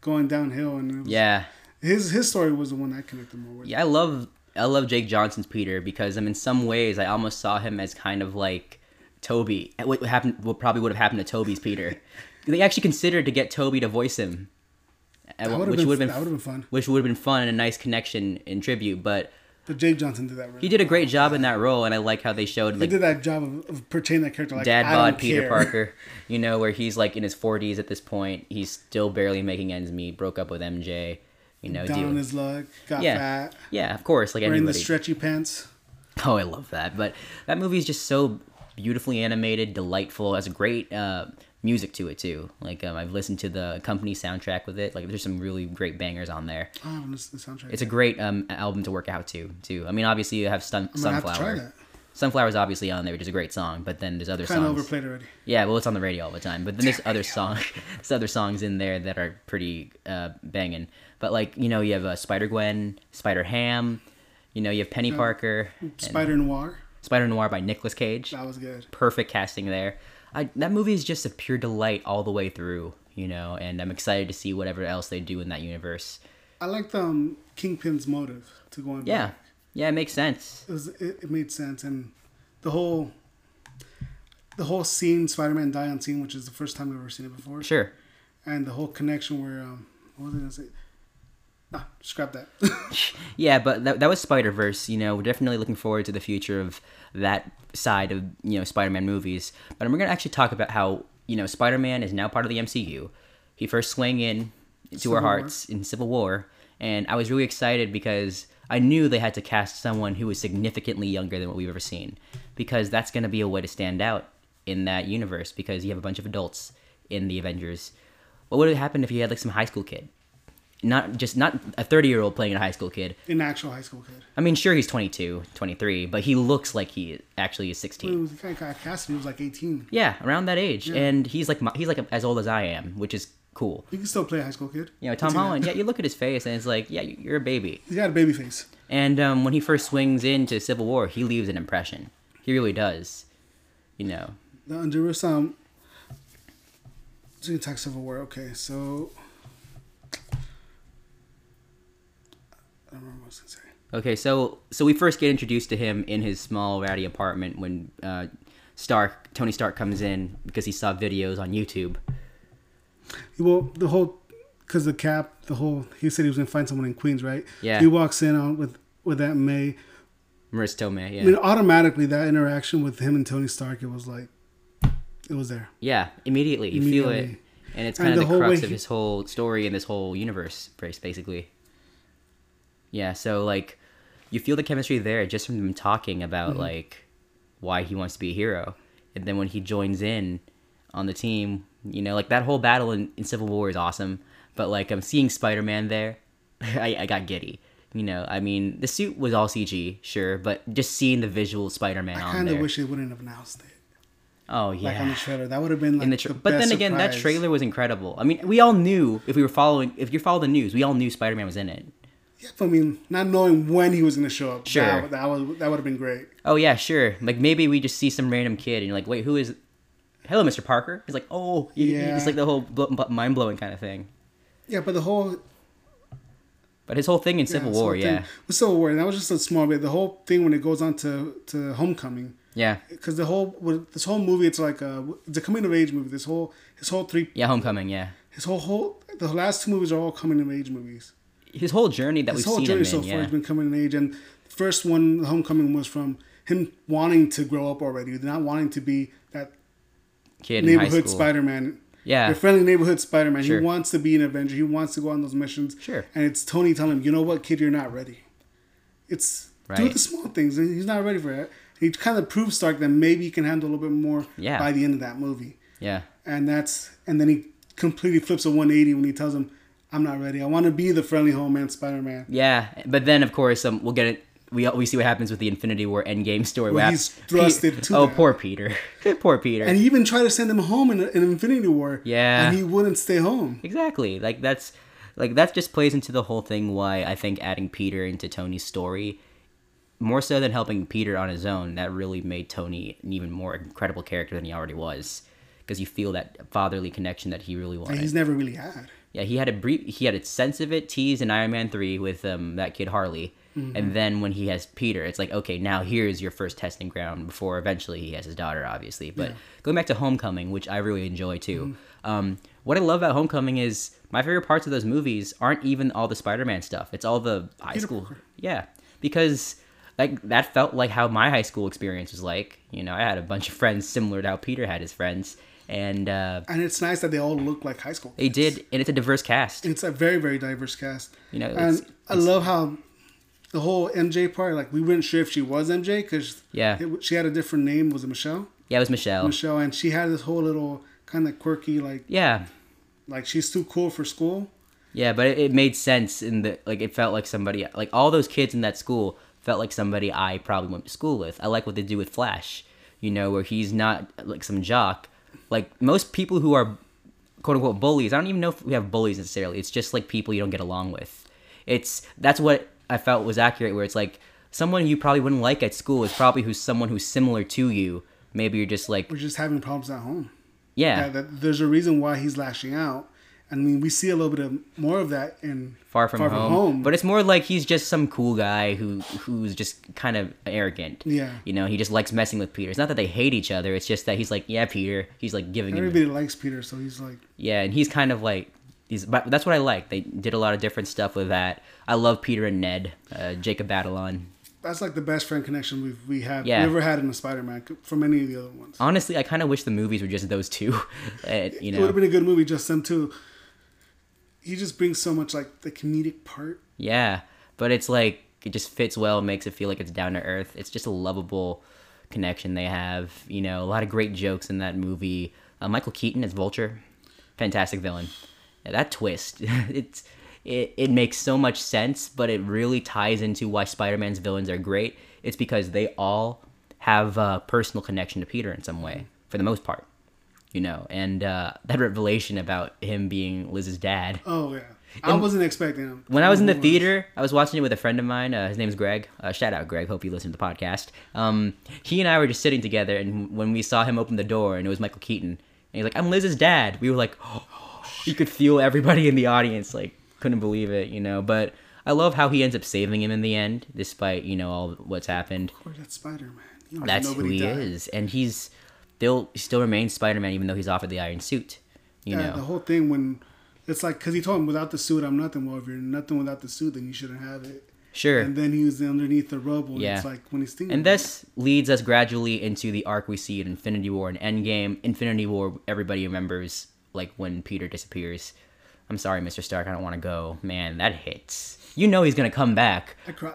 going downhill and was, Yeah, his his story was the one I connected more with yeah. I love I love Jake Johnson's Peter because um, in some ways I almost saw him as kind of like Tobey. What happened? What probably would have happened to Tobey's Peter? They actually considered to get Tobey to voice him, that would which would have that been would have been fun which would have been fun and a nice connection in tribute. But but Jake Johnson did that really he did a great job in that role, and I like how they showed He like did that job of, of portraying that character like dad bod Peter care. Parker, you know, where he's like in his 40s at this point. He's still barely making ends meet. Broke up with MJ, you know. down dealing- on his luck, got Yeah. fat, yeah, of course, like wearing the stretchy pants. Oh, I love that. But that movie is just so beautifully animated, delightful. Has a great uh, music to it too. Like um, I've listened to the company soundtrack with it. Like there's some really great bangers on there. I haven't listened to the soundtrack. It's a great um, album to work out to too. I mean, obviously you have Sun- I'm gonna have to try Sunflower. that. Sunflower's obviously on there, which is a great song. But then there's other Kind of songs. overplayed already. Yeah, well, it's on the radio all the time. But then there's other song, there's other songs in there that are pretty uh, banging. But like you know, you have uh, Spider Gwen, Spider Ham. You know, you have Penny Parker, and Spider Noir. Spider Noir by Nicolas Cage. That was good. Perfect casting there. I, that movie is just a pure delight all the way through. You know, and I'm excited to see whatever else they do in that universe. I liked um, Kingpin's motive to go on. Yeah, back. yeah, it makes sense. it was it, it made sense, and the whole the whole scene, Spider Man die on scene, which is the first time we've ever seen it before, Sure. and the whole connection where um, what was I gonna say? Ah, scrap that. Yeah, but that, that was Spider Verse. You know, we're definitely looking forward to the future of that side of you know Spider Man movies. But we're gonna actually talk about how you know Spider Man is now part of the MCU. He first swung in to Civil our War. hearts in Civil War, and I was really excited because I knew they had to cast someone who was significantly younger than what we've ever seen, because that's gonna be a way to stand out in that universe. Because you have a bunch of adults in the Avengers. What would have happened if you had like some high school kid? Not just not a 30 year old playing a high school kid. An actual high school kid. I mean, sure, he's 22, 23, but he looks like he actually is It 16. was the guy got cast. He was like eighteen. Yeah, around that age, Yeah. and he's like he's like as old as I am, which is cool. You can still play a high school kid. You know, Tom I'd say that. Holland. Yeah, you look at his face, and it's like, yeah, you're a baby. He's got a baby face. And um, when he first swings into Civil War, he leaves an impression. He really does. You know, The under um. So you talk Civil War. Okay, so. I don't remember what I was gonna say. Okay, so so we first get introduced to him in his small ratty apartment when uh, Stark Tony Stark comes in because he saw videos on YouTube. Well, the whole because the cap, the whole he said he was gonna find someone in Queens, right? Yeah. He walks in on with with that May. Marisa Tomei, yeah, I mean, automatically that interaction with him and Tony Stark, it was like, it was there. yeah, immediately you feel it, and it's And kind of the the, crux of he- his whole story and this whole universe, bas- basically. Yeah, so like, you feel the chemistry there just from them talking about Mm-hmm. like why he wants to be a hero, and then when he joins in on the team, you know, like that whole battle in, in Civil War is awesome. But like, I'm seeing Spider Man there, I, I got giddy. You know, I mean, the suit was all CG, sure, but just seeing the visual Spider-Man I kind of wish they wouldn't have announced it. oh Like on yeah. the trailer, that would have been like In the the, but then again, that trailer was incredible. I mean, we all knew if we were following, if you follow the news, we all knew Spider-Man was in it. Yeah, I mean, not knowing when he was going to show up. Sure. That, that was that would have been great. Oh yeah, sure. Like maybe we just see some random kid and you're like, wait, who is? Hello, Mr. Parker. He's like, oh, yeah. It's like the whole mind blowing kind of thing. Yeah, but the whole But his whole thing in Civil yeah, War, thing- yeah, with Civil War, that was just a small bit. The whole thing when it goes on to to Homecoming, yeah, because the whole with this whole movie, it's like uh, a it's a coming of age movie. This whole his whole three yeah. Homecoming, yeah. his whole whole the last two movies are all coming of age movies. His whole journey that His we've whole seen journey him so in, far yeah, has been coming of age, and the first one, Homecoming, was from him wanting to grow up already, not wanting to be that kid in high neighborhood. Spider-Man. Yeah, Your friendly neighborhood Spider-Man. Sure. He wants to be an Avenger. He wants to go on those missions. Sure. And it's Tony telling him, you know what, kid, you're not ready. It's do the small things, and he's not ready for it. He kind of proves Stark that maybe he can handle a little bit more Yeah. by the end of that movie. yeah, And that's and then he completely flips a 180 when he tells him, "I'm not ready. I want to be the friendly homeland Spider-Man." yeah. But then, of course, um, we'll get it. We we see what happens with the Infinity War Endgame story. Well, he's thrusted to Oh, that. poor Peter. poor Peter. And he even tried to send him home in, in Infinity War. Yeah. And he wouldn't stay home. Exactly. Like that's like that just plays into the whole thing why I think adding Peter into Tony's story more so than helping Peter on his own, that really made Tony an even more incredible character than he already was. Because you feel that fatherly connection that he really wanted. he's never really had. Yeah, he had a brief, he had a sense of it teased in Iron Man three with um that kid Harley, Mm-hmm. and then when he has Peter, it's like okay, now here's your first testing ground before eventually he has his daughter, obviously. But Yeah. going back to Homecoming, which I really enjoy too. Mm-hmm. Um, what I love about Homecoming is my favorite parts of those movies aren't even all the Spider-Man stuff. It's all the high Peter school, Parker. yeah, because like that felt like how my high school experience was like. You know, I had a bunch of friends similar to how Peter had his friends, and uh, And it's nice that they all look like high school. they did, and it's a diverse cast. It's a very, very diverse cast. You know, it's- and I love how the whole MJ part, like, we weren't sure if she was MJ because Yeah. she had a different name. Was it Michelle? Yeah, it was Michelle. Michelle. And she had this whole little kind of quirky, like, Yeah, like she's too cool for school. yeah, but it, it made sense in the like. It felt like somebody like all those kids in that school felt like somebody I probably went to school with. I like what they do with Flash, you know, where he's not like some jock. Like most people who are quote unquote bullies, I don't even know if we have bullies necessarily. It's just like people you don't get along with. It's that's what I felt was accurate. Where it's like someone you probably wouldn't like at school is probably who's someone who's similar to you. Maybe you're just like We're just having problems at home. yeah, Yeah, that there's a reason why he's lashing out. I mean, we see a little bit of more of that in far from, home. But it's more like he's just some cool guy who who's just kind of arrogant. Yeah. You know, he just likes messing with Peter. It's not that they hate each other. It's just that he's like, yeah, Peter. He's like giving him, everybody likes Peter, so he's like, yeah, and he's kind of like. He's, but that's what I like. They did a lot of different stuff with that. I love Peter and Ned, uh, Jacob Batalon. that's like the best friend connection we've we have Yeah. had in a Spider-Man from any of the other ones. Honestly, I kind of wish the movies were just those two. and, you It would have been a good movie, just them two. He just brings so much like the comedic part. Yeah, but it's like it just fits well, makes it feel like it's down to earth. It's just a lovable connection they have. You know, a lot of great jokes in that movie. Uh, Michael Keaton as Vulture, fantastic villain. Yeah, that twist, it's it, it makes so much sense, but it really ties into why Spider-Man's villains are great. It's because they all have a personal connection to Peter in some way, for the most part. You know, and uh, that revelation about him being Liz's dad Oh yeah, I wasn't expecting him. when I was in the theater, I was watching it with a friend of mine. Uh, his name's Greg. Uh, shout out, Greg. Hope you listen to the podcast. Um, he and I were just sitting together, and when we saw him open the door, and it was Michael Keaton, and he's like, "I'm Liz's dad." We were like, "Oh!" You could feel everybody in the audience like couldn't believe it, you know. But I love how he ends up saving him in the end, despite you know all what's happened. Of course, that's Spider-Man. You don't That's who he die. is, and he's still he still remains Spider-Man, even though he's offered the Iron Suit. You yeah, know, the whole thing when it's like because he told him without the suit I'm nothing. Well, if you're nothing without the suit, then you shouldn't have it. sure. And then he was underneath the rubble. And Yeah. It's like when he's thinking. And this leads us gradually into the arc we see in Infinity War and Endgame. Infinity War, everybody remembers like when Peter disappears. I'm sorry, Mr. Stark, I don't want to go. Man, that hits. You know he's gonna come back. I cried.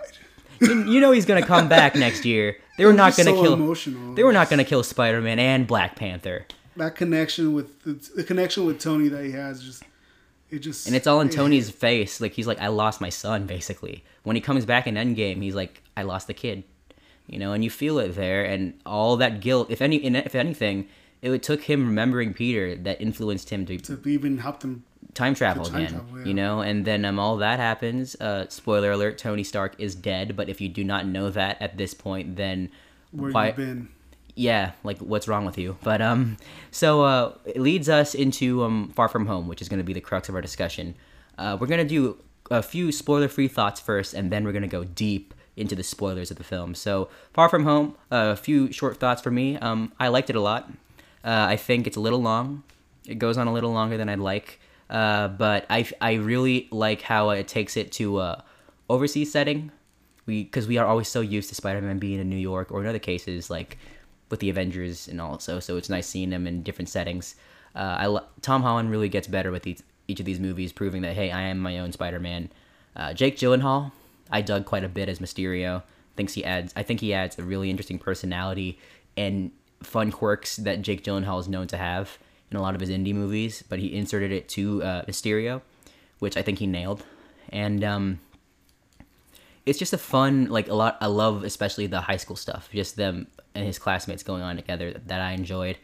You, you know he's gonna come back next year. They were not gonna so kill. Emotional. They were not gonna kill Spider-Man and Black Panther. that connection with the, the connection with Tony that he has just It just and it's all in it- Tony's face. Like he's like, I lost my son, basically. When he comes back in Endgame, he's like, I lost the kid, you know, and you feel it there, and all that guilt. If any, if anything, it took him remembering Peter that influenced him to to even help them. Time travel time again. travel, yeah. You know, and then um, all that happens. Uh, spoiler alert: Tony Stark is dead. But if you do not know that at this point, then Where why? you've been. yeah, like what's wrong with you? But um, so uh, it leads us into um, Far From Home, which is going to be the crux of our discussion. Uh, we're gonna do a few spoiler-free thoughts first, and then we're gonna go deep into the spoilers of the film. So Far From Home, uh, a few short thoughts for me. Um, I liked it a lot. Uh, I think it's a little long. It goes on a little longer than I'd like. Uh, but I, I really like how it takes it to a overseas setting. We because we are always so used to Spider-Man being in New York or in other cases like with the Avengers and also so it's nice seeing them in different settings. Uh, I Tom Holland really gets better with each, each of these movies, proving that hey, I am my own Spider-Man. Uh, Jake Gyllenhaal, I dug quite a bit as Mysterio. Thinks he adds, I think he adds a really interesting personality and fun quirks that Jake Gyllenhaal is known to have in a lot of his indie movies, but he inserted it to uh, Mysterio, which I think he nailed. And um, it's just a fun like a lot i love especially the high school stuff just them and his classmates going on together that, that i enjoyed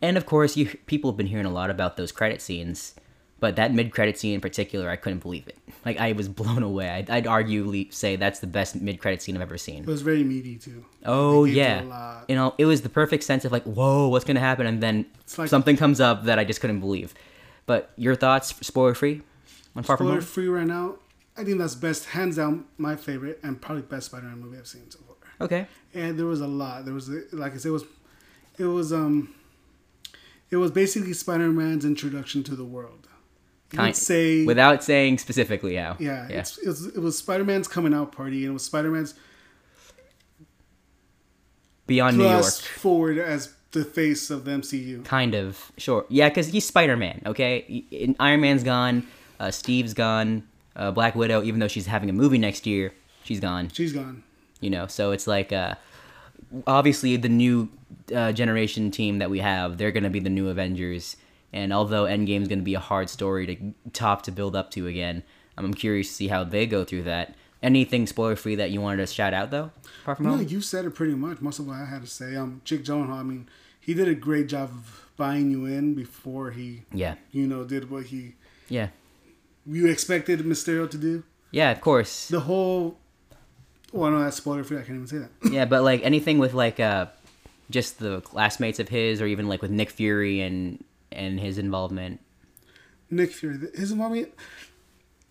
and of course you people have been hearing a lot about those credit scenes but that mid-credit scene in particular i couldn't believe it like i was blown away i'd, I'd arguably say that's the best mid-credit scene i've ever seen It was very meaty too. oh They gave you yeah you know it was the perfect sense of like whoa what's gonna happen and then like- something comes up that i just couldn't believe but your thoughts spoiler free on far from Spoiler free right now. I think that's best, hands down, my favorite and probably best Spider-Man movie I've seen so far. okay and there was a lot. There was like I said, it was it was um it was basically Spider-Man's introduction to the world. Kind- say without saying specifically how yeah, yeah It's, it was it was Spider-Man's coming out party, and it was Spider-Man's beyond new york forward as the face of the MCU. Kind of, sure. Yeah, because he's Spider Man, okay? Iron Man's gone, uh, Steve's gone, uh, Black Widow, even though she's having a movie next year, she's gone, She's gone. you know? So it's like, uh, obviously, the new uh, generation team that we have, they're going to be the new Avengers. And although Endgame's going to be a hard story to top to build up to again, I'm curious to see how they go through that. Anything spoiler free that you wanted to shout out, though? Apart from No, home? you said it pretty much. Most of what I had to say. Um, Jake Gyllenhaal. I mean, he did a great job of buying you in before he, Yeah. you know, did what he Yeah. you expected Mysterio to do. Yeah, of course. The whole. Well, no, that's spoiler free. I can't even say that. yeah, but like anything with like uh just the classmates of his or even like with Nick Fury and and his involvement. Nick Fury, his involvement.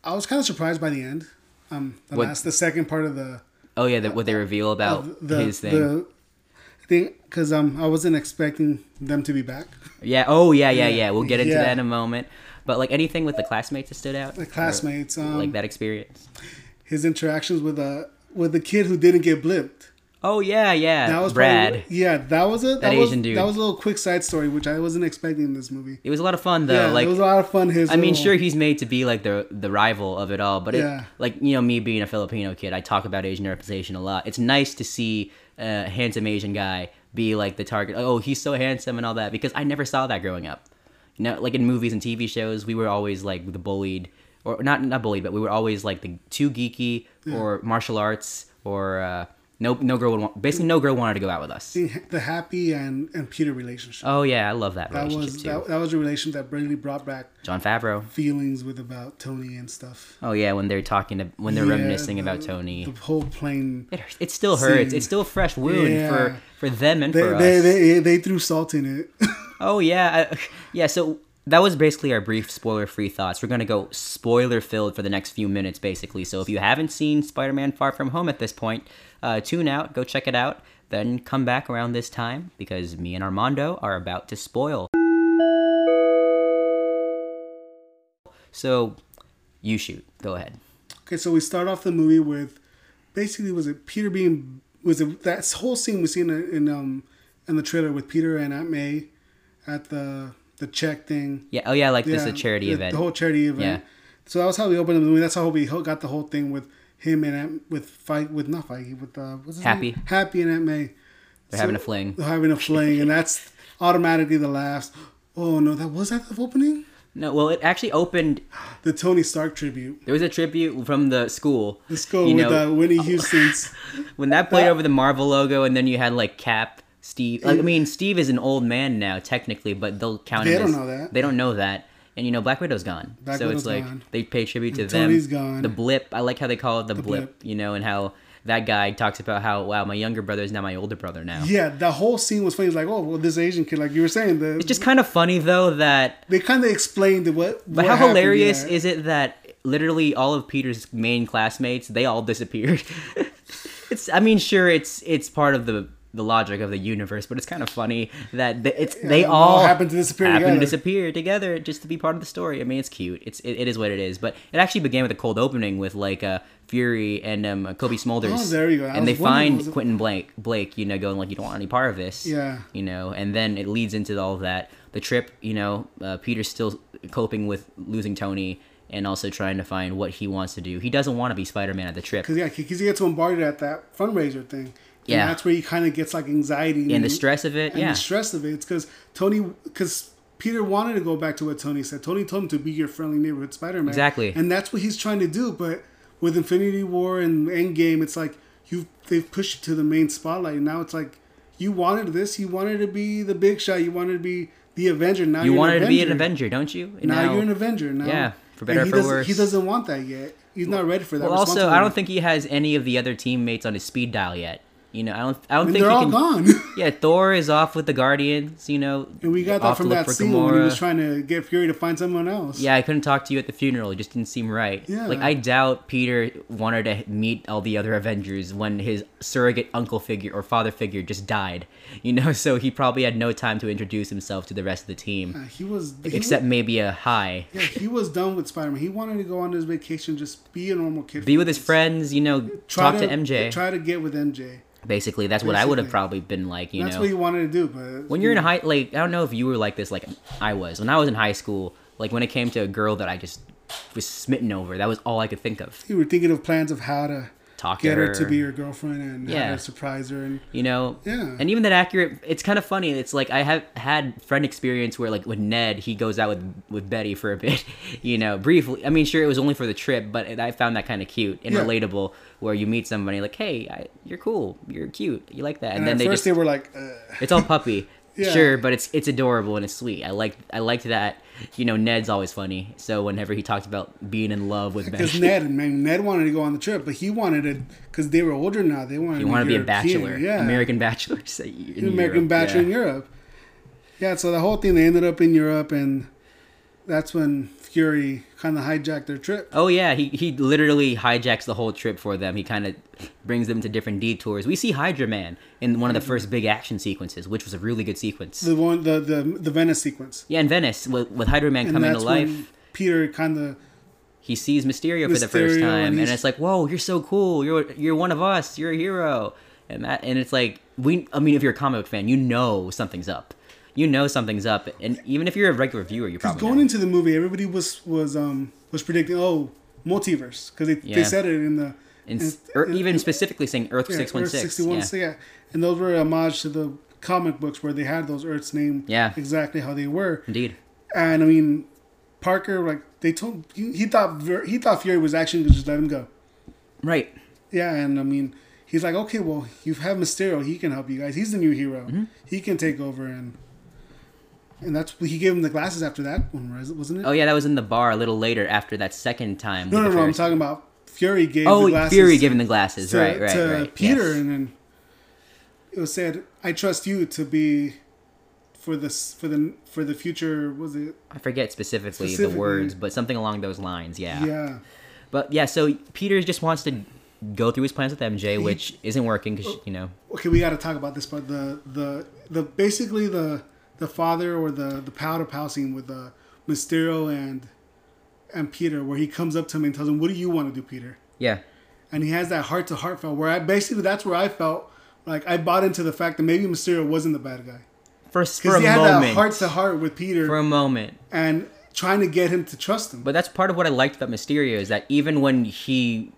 I was kind of surprised by the end. Um, the What- last, the second part of the Oh yeah, the, what they reveal about of the his thing. the thing because um I wasn't expecting them to be back. yeah. Oh yeah, yeah, Yeah, yeah. We'll get into yeah. that in a moment. But like anything with the classmates that stood out. The classmates, Or, um, like that experience. His interactions with uh with the kid who didn't get blipped. Oh yeah, yeah. That was Brad. Probably, yeah, that was a that, That was, Asian dude. That was a little quick side story which I wasn't expecting in this movie. It was a lot of fun though. yeah, like it was a lot of fun. His I mean, sure, he's made to be like the the rival of it all, but it, Yeah. like you know, me being a Filipino kid, I talk about Asian representation a lot. It's nice to see a handsome Asian guy be like the target. Oh, he's so handsome and all that because I never saw that growing up. You know, like in movies and TV shows, we were always like the bullied, or not not bullied, but we were always like the too geeky or martial arts or uh, no no girl would want basically no girl wanted to go out with us. the, the happy and and Peter relationship. Oh yeah, I love that that relationship was too. that, that was a relationship that really brought back Jon Favreau. feelings with about Tony and stuff. Oh yeah, when they're talking to when they're Yeah, reminiscing the- about Tony. The whole plane. It, it still hurts. It's still a fresh wound Yeah. for for them and They, for they, us. they, they threw salt in it. oh yeah, I, yeah. So that was basically our brief spoiler-free thoughts. We're gonna go spoiler-filled for the next few minutes, basically. So if you haven't seen Spider-Man: Far From Home at this point, uh, tune out, go check it out, then come back around this time because me and Armando are about to spoil. So, you shoot. Go ahead. okay, so we start off the movie with basically was it Peter being was it that whole scene we seen in, in um in the trailer with Peter and Aunt May at the the check thing. Yeah. Oh yeah, like this is a charity the, event. The whole charity event. Yeah. So that was how we opened the movie. That's how we got the whole thing with him and Aunt, with fight with not fight with uh what's his Happy. name? Happy and Aunt May. They're having a fling. They're having a fling, and that's automatically the last. Oh no, that was that the opening. No, well, it actually opened. The Tony Stark tribute. There was a tribute from the school. The school you with know, uh, Whitney Houston's. when that played that- over the Marvel logo, and then you had like Cap, Steve. I mean, Steve is an old man now, technically, but they'll count They him. don't as- know that. They don't know that. And you know, Black Widow's gone, Black so Widow's it's like gone. they pay tribute to And them. Tony's gone. The blip. I like how they call it the, blip, blip. You know, and how that guy talks about how wow, my younger brother is now my older brother now. yeah, the whole scene was funny. It's like, oh, well, this Asian kid, like you were saying, the, It's just kind of funny though that they kind of explained the what. But how hilarious is it that literally all of Peter's main classmates they all disappeared? it's I mean sure it's it's part of the the logic of the universe, but it's kind of funny that it's they they all all happen to disappear happen together. to disappear together just to be part of the story. I mean it's cute. It's it, it is what it is. But it actually began with a cold opening with like uh, Fury and um, Cobie Smulders. Oh, there you go. I And they find it- Quentin Blake Blake, you know, going like you don't want any part of this. Yeah. You know, and then it leads into all of that. The trip, you know, uh, Peter's still coping with losing Tony and also trying to find what he wants to do. He doesn't want to be Spider-Man at the trip. Because yeah, because he gets bombarded at that fundraiser thing. And Yeah. that's where he kind of gets like anxiety And the stress of it, and yeah. the stress of it. It's because Tony, because Peter wanted to go back to what Tony said. Tony told him to be your friendly neighborhood Spider-Man. Exactly. and that's what he's trying to do. But with Infinity War and Endgame, it's like you they've pushed you to the main spotlight. And now it's like you wanted this. You wanted to be the big shot. You wanted to be the Avenger. Now you wanted an to be an Avenger, don't you? And Now, you're an Avenger. Now, Yeah, for and better or for doesn't- worse. He doesn't want that yet. He's not ready for that. Well, also, I don't think he has any of the other teammates on his speed dial yet. You know, I don't. I don't think they're he all can. gone. Yeah, Thor is off with the Guardians. You know, And we got that from that scene when he was trying to get Fury to find someone else. Yeah, I couldn't talk to you at the funeral. It just didn't seem right. Yeah. Like I doubt Peter wanted to meet all the other Avengers when his surrogate uncle figure or father figure just died. You know, so he probably had no time to introduce himself to the rest of the team, Uh, he was he except was, maybe a hi. yeah, he was done with Spider Man. He wanted to go on his vacation, just be a normal kid. Be with his friends, you know, Try talk to, MJ. Try to get with MJ. Basically, that's what I would have probably been like, you That's know. That's what you wanted to do. But when you're in high like i don't know if you were like this like i was when i was in high school like when it came to a girl that i just was smitten over that was all i could think of you were thinking of plans of how to talk get to her. her, to be your girlfriend and Yeah. surprise her. And you know Yeah. and even that accurate it's kind of funny it's like i have had friend experience where like with ned he goes out with with betty for a bit you know briefly i mean sure it was only for the trip but i found that kind of cute and Yeah. relatable where you meet somebody like hey I, you're cool you're cute you like that and, and then at they first just they were like, uh, It's all puppy. Yeah. Sure, but it's it's adorable and it's sweet. I like I liked that. You know, Ned's always funny. So whenever he talked about being in love with because Ned, man, Ned wanted to go on the trip, but he wanted to because they were older now. They wanted he wanted to be a bachelor, yeah, American bachelor. so in American Europe, Bachelor yeah. in Europe. Yeah, so the whole thing they ended up in Europe, and that's when Fury kind of hijacked their trip. Oh yeah, he he literally hijacks the whole trip for them. He kind of brings them to different detours. We see Hydra Man in one of the first big action sequences, which was a really good sequence. The one, the the the Venice sequence, Yeah, in Venice with, with Hydra Man and coming to life. Peter kind of he sees Mysterio, for the first time, and and, it's like, "Whoa, you're so cool! You're you're one of us. You're a hero." And that, and it's like, we. I mean, if you're a comic book fan, you know something's up. You know something's up, and even if you're a regular viewer, you because probably going know. into the movie, everybody was was um was predicting oh multiverse because they, they said it in the In, in- or in- even specifically saying Earth yeah, six one six. 61, Yeah. so yeah, and those were homage to the comic books where they had those Earths named Yeah. exactly how they were. Indeed. And I mean, Parker like they told he, he thought he thought Fury was actually going to just let him go. Right. Yeah, and I mean, he's like, okay, well, you have Mysterio. He can help you guys. He's the new hero. Mm-hmm. He can take over, and and that's he gave him the glasses after that one, was- wasn't it? Oh yeah, that was in the bar a little later after that second time. no, no, no. I'm talking about Fury gave Oh, the glasses Fury to- giving the glasses. to, right, right, to right. Peter, yes. and then it was said, "I trust you to be." For this, for the for the future, was it? I forget specifically, Specifically. the words, but something along those lines. Yeah. Yeah, But yeah, so Peter just wants to go through his plans with MJ, which isn't working because oh, you know. okay, we got to talk about this part. The the the basically the the father or the the powder pow scene with the Mysterio and and Peter, where he comes up to him and tells him, "What do you want to do, Peter?" Yeah. And he has that heart to heart felt where I basically that's where I felt like I bought into the fact that maybe Mysterio wasn't the bad guy For, for a he had moment. that heart to heart with Peter for a moment. and trying to get him to trust him. But that's part of what I liked about Mysterio is that even when he,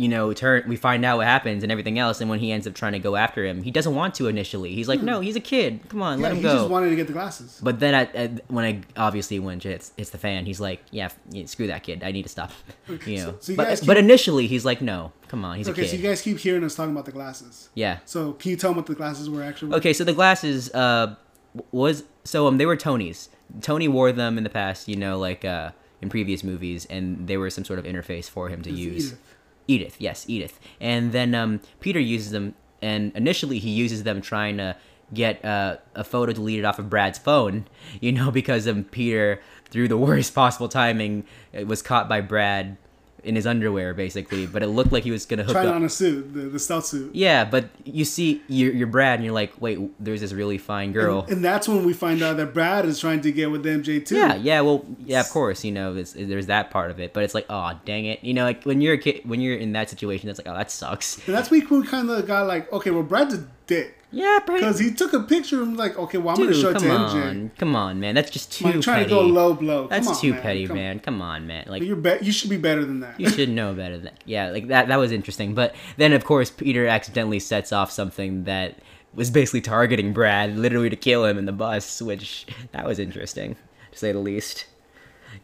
you know, turn we find out what happens and everything else. And when he ends up trying to go after him, he doesn't want to initially. He's like, no, he's a kid. Come on, Hmm. Yeah, let him he go. He just wanted to get the glasses. But then at, at, when I obviously when it hits, hits the fan, he's like, yeah, screw that kid. I need to stop. You know. so- so you but guys but keep- initially he's like, no, come on, he's a Okay, kid. so you guys keep hearing us talking about the glasses. yeah. So can you tell them what the glasses were actually? Okay, so the glasses uh was so um they were Tony's. Tony wore them in the past, you know, like uh in previous movies, and they were some sort of interface for him to It's use. Edith. Edith, yes, Edith. And then um, Peter uses them, and initially he uses them trying to get uh, a photo deleted off of Brad's phone, you know, because um, Peter, through the worst possible timing, was caught by Brad in his underwear, basically. But it looked like he was gonna hook Trying up. on a suit, the, the stealth suit. yeah, but you see, you're, you're Brad, and you're like, wait, there's this really fine girl. And that's when we find out that Brad is trying to get with MJ too. Yeah, yeah, well, yeah, of course, you know, it's, there's that part of it, but it's like, oh, dang it, you know, like when you're a kid, when you're in that situation, that's like, oh, that sucks. And that's when we kind of got like, okay, well, Brad's a dick. Yeah. Because he took a picture and was like, okay, well, I'm going to show Dude, it come to MJ. on, come on, man. That's just too I'm trying petty. to go low blow. That's Come on, too man. petty, Come- man. Come on, man. Like You're be- you should be better than that. you should know better than yeah. Like that. That was interesting. But then, of course, Peter accidentally sets off something that was basically targeting Brad, literally to kill him in the bus. Which that was interesting, to say the least.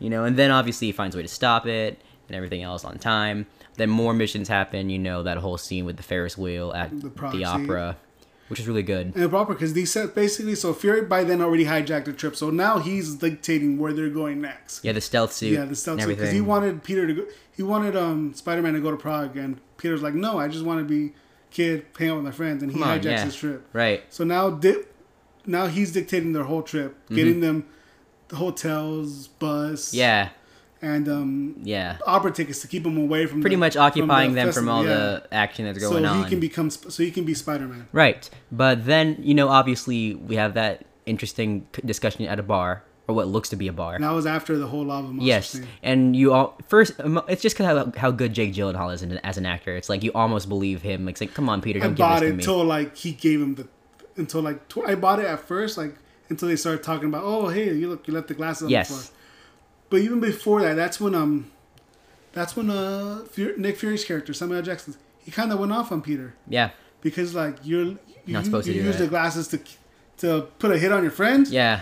You know, and then obviously he finds a way to stop it and everything else on time. Then more missions happen. You know that whole scene with the Ferris wheel at The the, opera, which is really good. And proper because they said basically, so Fury by then already hijacked the trip, so now he's dictating where they're going next. Yeah, the stealth suit. Yeah, the stealth suit because he wanted Peter to go. He wanted um Spider Man to go to Prague, and Peter's like, no, I just want to be kid, hang out with my friends, and he Come on, hijacks yeah. his trip. right. So now, di- now he's dictating their whole trip, Mm-hmm. getting them the hotels, bus, Yeah, and um yeah. opera tickets to keep them away from pretty the- much from occupying the them from all yeah. the action that's going on. so he can become so he can be Spider Man. right, but then you know, obviously, we have that interesting discussion at a bar, or what looks to be a bar. And that was after the whole lava monster yes, thing. and you all first. um, It's just because how, how good Jake Gyllenhaal is in, as an actor. It's like you almost believe him. Like, it's like come on, Peter, I don't give bought this it to me. until like he gave him the until like tw- I bought it at first like until they started talking about oh hey you look you left the glasses on Yes. the floor. But even before that, that's when um, that's when uh Nick Fury's character Samuel Jackson he kind of went off on Peter yeah, because like you're you, Not supposed you to do use that. the glasses to to put a hit on your friend. yeah,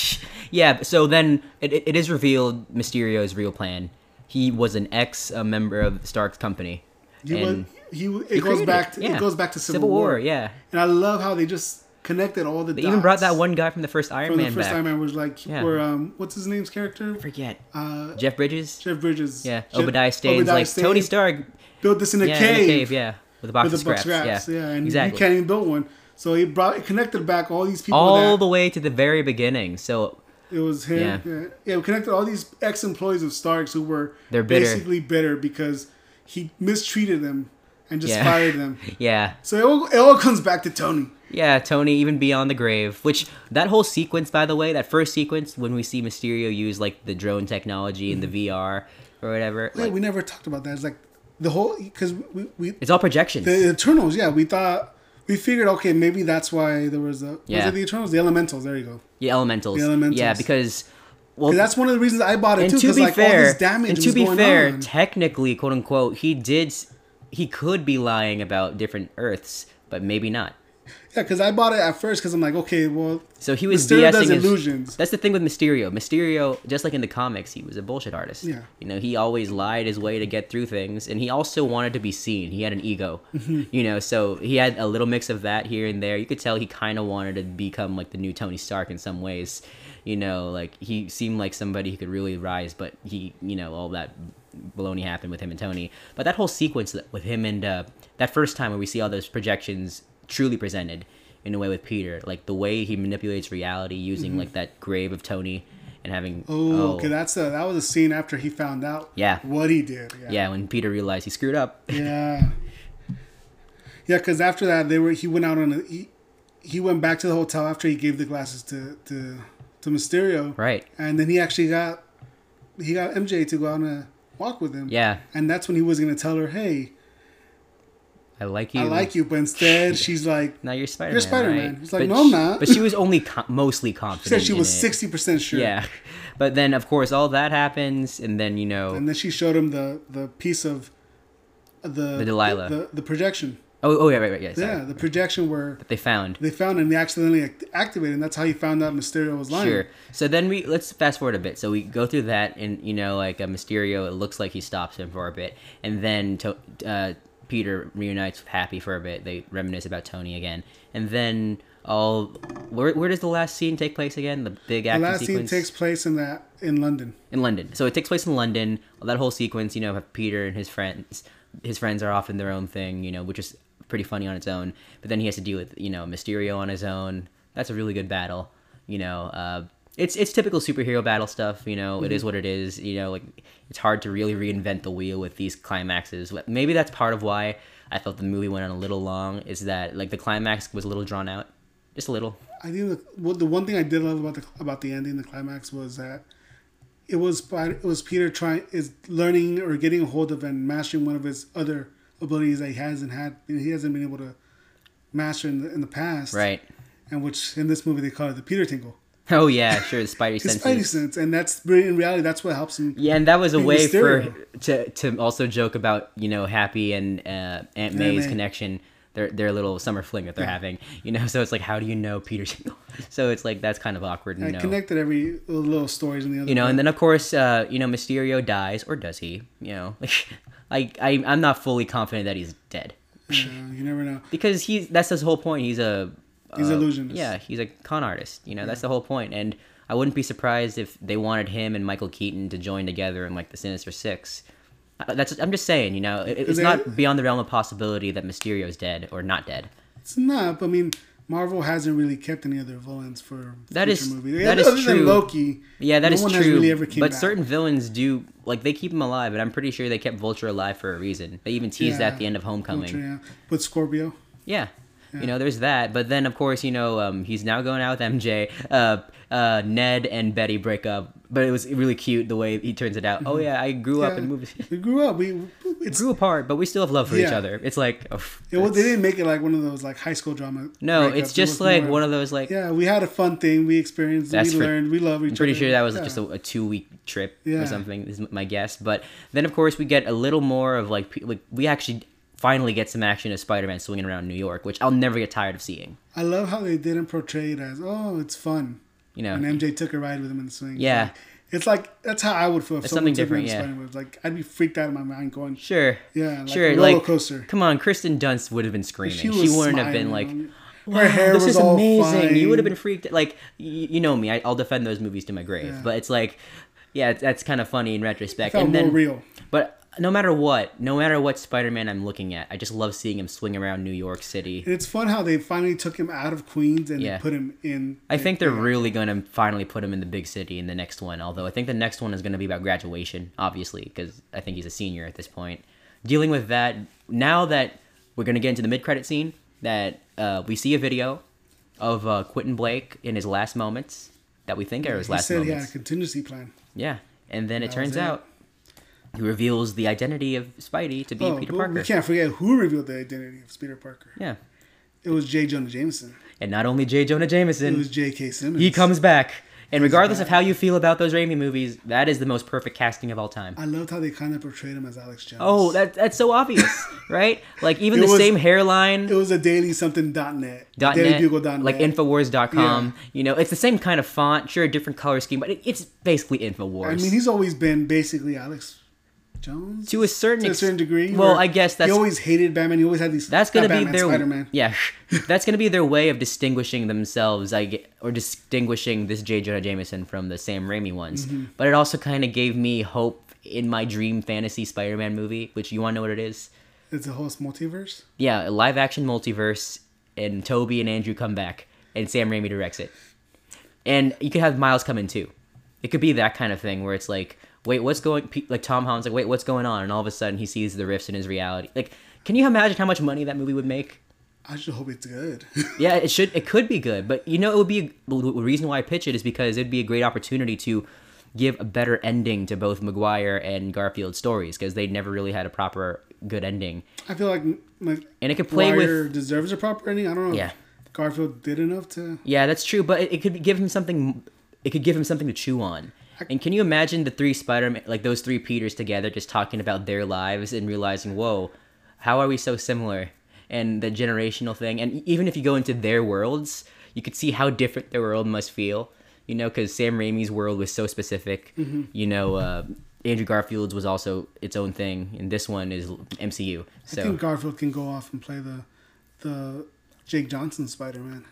yeah. So then it, it, is revealed Mysterio's real plan. He was an ex uh, member of Stark's company. He and was, he, it he goes created back to, yeah. it goes back to Civil, Civil War, War. yeah. And I love how they just connected all the They even brought that one guy from the first Iron from Man the first back. Iron Man was like Yeah. where um what's his name's character Forget uh Jeff Bridges. Jeff Bridges Yeah, Jeff- Obadiah Stane's Obadiah like Stane Tony Stark. built this in a yeah, cave, in a cave, yeah, with a box with of scraps. scraps, yeah, yeah, and exactly. you can't even build one. So he brought it connected back all these people. All that, the way to the very beginning. So it was him. Yeah. Yeah, yeah, we connected all these ex employees of Starks who were They're bitter. basically bitter because he mistreated them and just Yeah. fired them. yeah, So it all, it all comes back to Tony. Yeah, Tony even beyond the grave. Which that whole sequence, by the way, that first sequence when we see Mysterio use like the drone technology and the mm-hmm. VR or whatever, Yeah, like, we never talked about that. It's like the whole because we, we it's all projections. the Eternals. Yeah, we thought we figured okay maybe that's why there was a Yeah. was it the Eternals the Elementals. There you go. yeah, elementals. The elementals. Yeah, because well, that's one of the reasons I bought it and too. to be like all fair, this damage and to be fair, on. technically, quote unquote, he did. He could be lying about different Earths, but maybe not. Yeah, because I bought it at first because I'm like, okay, well, So he was Mysterio BSing does his- illusions. That's the thing with Mysterio. Mysterio, just like in the comics, he was a bullshit artist. Yeah. You know, he always lied his way to get through things, and he also wanted to be seen. He had an ego. Mm-hmm. You know, so he had a little mix of that here and there. You could tell he kind of wanted to become like the new Tony Stark in some ways. You know, like he seemed like somebody who could really rise, but he, you know, all that baloney happened with him and Tony. But that whole sequence with him and uh, that first time where we see all those projections truly presented in a way with Peter, like the way he manipulates reality using like that grave of Tony and having Mm-hmm. oh, okay, that's a that was a scene after he found out Yeah. what he did. Yeah, yeah when Peter realized he screwed up. yeah, yeah. Because after that, they were he went out on a he, he went back to the hotel after he gave the glasses to to to Mysterio, right. and then he actually got he got MJ to go out on a walk with him. Yeah. and that's when he was gonna tell her, hey, I like you. I like you, but instead she's like. Now you're Spider Man. You're Spider-Man. Right? He's like, But "No, I'm she- not." But she was only co- mostly confident. She said she was sixty percent sure. Yeah. But then, of course, all that happens, and then you know, And then she showed him the the piece of the The Delilah. the, the projection. Oh, oh yeah, right, right, yeah. Sorry. Yeah, the projection where They found. they found and they accidentally activated, and that's how he found out Mysterio was lying. Sure. So then we let's fast forward a bit. So we go through that, and you know, like a Mysterio, it looks like he stops him for a bit, and then to, uh, Peter reunites with Happy for a bit. They reminisce about Tony again, and then all where where does the last scene take place again? The big The action last sequence scene takes place in that in London. in London. So it takes place in London. That whole sequence, you know, have Peter and his friends. His friends are off in their own thing, you know, which is pretty funny on its own. But then he has to deal with, you know, Mysterio on his own. That's a really good battle. You know, uh, it's it's typical superhero battle stuff. You know, it is mm-hmm. what it is. You know, like it's hard to really reinvent the wheel with these climaxes. Maybe that's part of why I felt the movie went on a little long. Is that like the climax was a little drawn out, just a little. I think the well, the one thing I did love about the about the ending, the climax, was that it was it was Peter trying is learning or getting a hold of and mastering one of his other abilities that he hasn't had he hasn't been able to master in the, in the past, Right. And which in this movie they call it the Peter Tingle, Oh yeah, sure. The Spidey his senses. Spidey sense, and that's in reality that's what helps him. Yeah, and that was a way for to to also joke about you know Happy and uh, Aunt May's May. connection, their their little summer fling that they're having. You know, so it's like, how do you know Peter? So it's like that's kind of awkward. I You know, connected every little stories in the other. you know, part. and then of course, uh, you know, Mysterio dies, or does he? You know, like I I'm not fully confident that he's dead Yeah, you never know. because he's that's his whole point. He's a He's uh, illusionist. Yeah, he's a con artist. You know, that's the whole point. And I wouldn't be surprised if they wanted him and Michael Keaton to join together in like the Sinister Six. Uh, That's I'm just saying. You know, it, it's they- not beyond the realm of possibility that Mysterio's dead or not dead. It's not. I mean, Marvel hasn't really kept any other villains for that is movies. that Other is true. Loki. Yeah, that no is one true. Has really but back. certain villains do like they keep him alive, and I'm pretty sure they kept Vulture alive for a reason. They even teased that at the end of Homecoming. Ultra, yeah. With Scorpio. Yeah. You know, there's that. But then, of course, you know, um, he's now going out with MJ. Uh, uh, Ned and Betty break up. But it was really cute the way he turns it out. Oh, yeah, I grew up Yeah. and moved. We grew up. We it's grew apart, but we still have love for each other. It's like, oh, it, was- they didn't make it like one of those like high school drama. no, breakups. it's just like more- one of those, like, Yeah, we had a fun thing. We experienced. We for- learned. We love each I'm pretty other. sure that was Yeah. just a, a two week trip Yeah. or something, is my guess. But then, of course, we get a little more of like, like we actually finally get some action of Spider Man swinging around New York, which I'll never get tired of seeing. I love how they didn't portray it as oh, it's fun. You know, And MJ took a ride with him in the swing. Yeah. like- It's like that's how I would feel if It's something different, yeah. Spider-Man. Like I'd be freaked out of my mind, going, sure. yeah, like sure, a roller like coaster. come on, Kirsten Dunst would have been screaming. She, was wouldn't have been like. "Wow, her hair this was is all amazing." You would have been freaked. Like, y- you know me, I, I'll defend those movies to my grave. Yeah. But it's like, yeah, it's, that's kind of funny in retrospect. and more then, real. But no matter what, no matter what Spider-Man I'm looking at, I just love seeing him swing around New York City. And it's fun how they finally took him out of Queens and Yeah. they put him in. I think they're really going to finally put him in the big city in the next one. Although I think the next one is going to be about graduation, obviously, because I think he's a senior at this point. Dealing with that, now that we're going to get into the mid-credit scene, that uh, we see a video of uh, Quentin Blake in his last moments that we think are his He last said he had a contingency plan. Yeah, and then it That turns it. out he reveals the identity of Spidey to be Oh, Peter Parker. we can't forget who revealed the identity of Peter Parker. Yeah, It was J. Jonah Jameson. and not only J. Jonah Jameson, It was J.K. Simmons. he comes back. And regardless of how you feel about those Raimi movies, that is the most perfect casting of all time. I loved how they kind of portrayed him as Alex Jones. Oh, that that's so obvious, right? Like even the was- same hairline. It was a daily something dot net. Dot daily net, like. Infowars.com. You know, it's the same kind of font, sure, a different color scheme, but it, it's basically Infowars. I mean, he's always been basically Alex Jones to a certain to a ex- certain degree. Well, I guess that's he always hated Batman. He always had these. that's gonna not be Batman, their Spider-Man. yeah. That's gonna be their way of distinguishing themselves. I get, or distinguishing this J. Jonah Jameson from the Sam Raimi ones. Mm-hmm. But it also kind of gave me hope in my dream fantasy Spider-Man movie. Which you want to know what it is? It's a whole multiverse. Yeah, a live action multiverse, and Tobey and Andrew come back, and Sam Raimi directs it. And you could have Miles come in too. It could be that kind of thing where it's like, wait, what's going? Like Tom Holland's like, wait, what's going on? And all of a sudden he sees the rifts in his reality. Like, can you imagine how much money that movie would make? I just hope it's good. Yeah, it should. It could be good, but you know, it would be the the reason why I pitch it is because it'd be a great opportunity to give a better ending to both Maguire and Garfield stories because they never really had a proper good ending. I feel like my And it could play with Maguire deserves a proper ending. I don't know. Yeah. If Garfield did enough to. Yeah, that's true, but it, it could give him something. It could give him something to chew on. And can you imagine the three Spider-Man, like those three Peters together, just talking about their lives and realizing, whoa, how are we so similar? And the generational thing, and even if you go into their worlds, you could see how different their world must feel. You know, because Sam Raimi's world was so specific. Mm-hmm. You know, uh, Andrew Garfield's was also its own thing, and this one is MCU. I think Garfield can go off and play the the Jake Johnson Spider Man.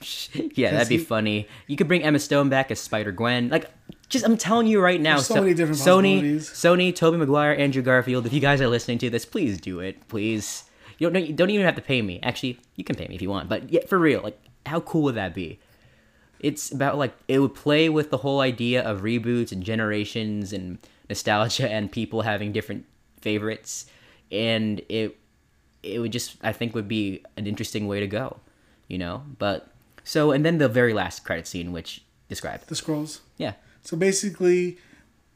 yeah, that'd be he- funny. You could bring Emma Stone back as Spider Gwen. Like, just I'm telling you right now. There's so many different Sony. Sony, Tobey Maguire, Andrew Garfield. If you guys are listening to this, please do it. Please. You don't. You don't even have to pay me. Actually, you can pay me if you want. But yeah, for real, like, how cool would that be? It's about like it would play with the whole idea of reboots and generations and nostalgia and people having different favorites, and it it would just I think would be an interesting way to go, you know. But so and then the very last credit scene, which describe, The scrolls. yeah, So basically,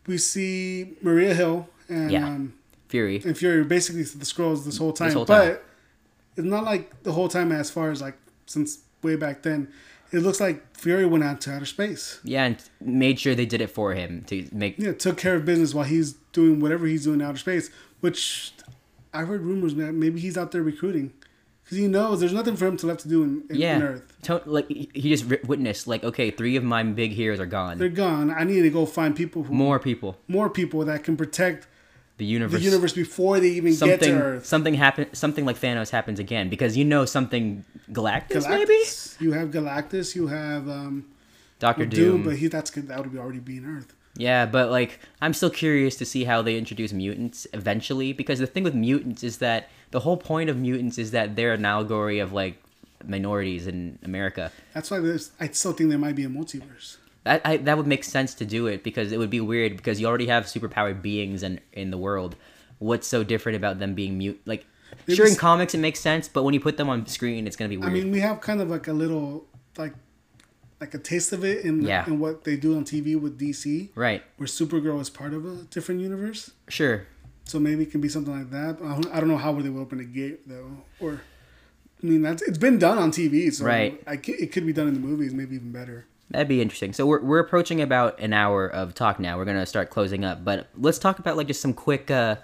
we see Maria Hill and Yeah. um, Fury, and Fury basically the scrolls this whole time. whole time. But it's not like the whole time as far as like since way back then. It looks like Fury went out to outer space. yeah, and made sure they did it for him to make Yeah, took care of business while he's doing whatever he's doing in outer space. Which I heard rumors that maybe he's out there recruiting because he knows there's nothing for him to left to do in, in, yeah, in Earth. To- like he just witnessed like okay, three of my big heroes are gone. They're gone. I need to go find people who More people, more people that can protect the universe, the universe. before they even get to Something, Earth. something happen. Something like Thanos happens again because you know something Galactus, maybe You have Galactus. You have um, Doctor Doom, Doom. but he that's. That would be already be in Earth. Yeah, but like I'm still curious to see how they introduce mutants eventually because the thing with mutants is that the whole point of mutants is that they're an allegory of like minorities in America. That's why there's. I still think there might be a multiverse. That I, that would make sense to do it because it would be weird because you already have superpowered beings in in the world. What's so different about them being mute? Like Maybe sure in comics it makes sense, but when you put them on screen, it's gonna be weird. I mean, we have kind of like a little like like a taste of it in Yeah. in what they do on TV with DC, right? where Supergirl is part of a different universe. Sure. So maybe it can be something like that. I don't, know how they will open the gate though, or I mean that's it's been done on TV, so Right. I, it could be done in the movies, maybe even better. That'd be interesting. So we're we're approaching about an hour of talk now. We're gonna start closing up, but let's talk about like just some quick uh,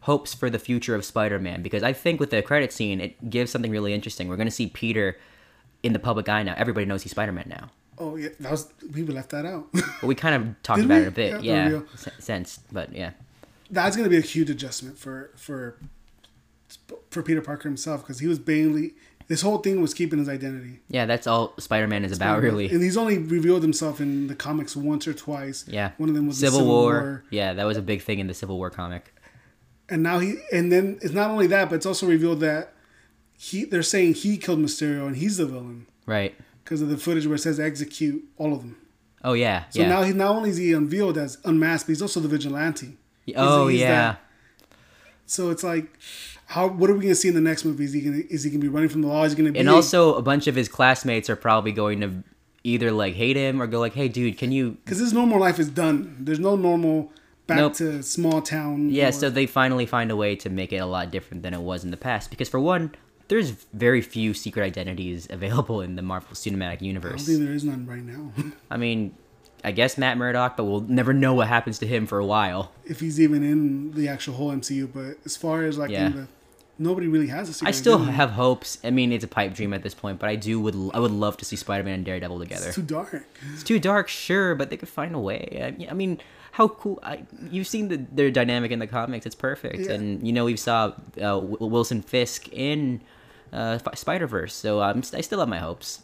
hopes for the future of Spider-Man because I think with the credit scene it gives something really interesting. We're gonna see Peter in the public eye now. Everybody knows he's Spider-Man now. Oh yeah, that was we left that out. But we kind of talked Did about we? it a bit, Yeah, yeah, sense. But yeah, that's going to be a huge adjustment for for for Peter Parker himself because he was mainly this whole thing was keeping his identity. yeah, that's all Spider-Man is about, really. And he's only revealed himself in the comics once or twice. Yeah, One of them was the Civil, War. Yeah, that was a big thing in the Civil War comic. And now he and then it's not only that, but it's also revealed that he they're saying he killed Mysterio and he's the villain Right. because of the footage where it says execute all of them. Oh yeah. So yeah. now he not only is he unveiled as unmasked, but he's also the vigilante. Oh he's yeah. that- So it's like, how? What are we gonna see in the next movie? Is he gonna is he gonna be running from the law? Is he gonna be and also a bunch of his classmates are probably going to either like hate him or go like, "Hey, dude, can you?" because his normal life is done. There's no normal back Nope. to small town. Yeah, or- so they finally find a way to make it a lot different than it was in the past. Because for one, there's very few secret identities available in the Marvel Cinematic Universe. I don't think there is none right now. I mean, I guess Matt Murdock, but we'll never know what happens to him for a while. if he's even in the actual whole MCU, but as far as like Yeah. the, nobody really has a I still have hopes. I mean, it's a pipe dream at this point, but I do would I would love to see Spider-Man and Daredevil together. It's too dark. It's too dark, sure, but they could find a way. I, I mean, how cool! I, you've seen the, their dynamic in the comics; it's perfect. Yeah. And you know, we saw uh, Wilson Fisk in uh, Spider Verse, so um, I still have my hopes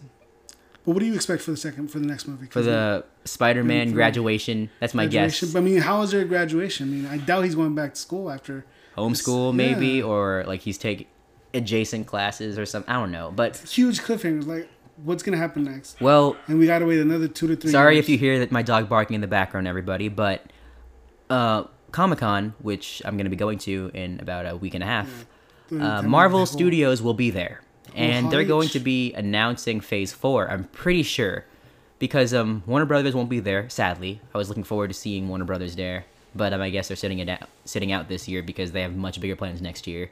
But what do you expect for the second for the next movie? for the Spider-Man graduation. That's my graduation. guess. But I mean, how is there a graduation? I mean, I doubt he's going back to school after. Homeschool, yeah. maybe, or like he's taking adjacent classes or something. I don't know, but Huge cliffhangers. Like, what's gonna happen next? well, And we gotta wait another two to three. Sorry years. if you hear that my dog barking in the background, everybody. But uh, Comic Con, which I'm going to be going to in about a week and a half, The- uh, Marvel Studios will be there, and they're going to be announcing Phase Four. I'm pretty sure because um, Warner Brothers won't be there. Sadly, I was looking forward to seeing Warner Brothers there, but um, I guess they're sitting it out, sitting out this year because they have much bigger plans next year.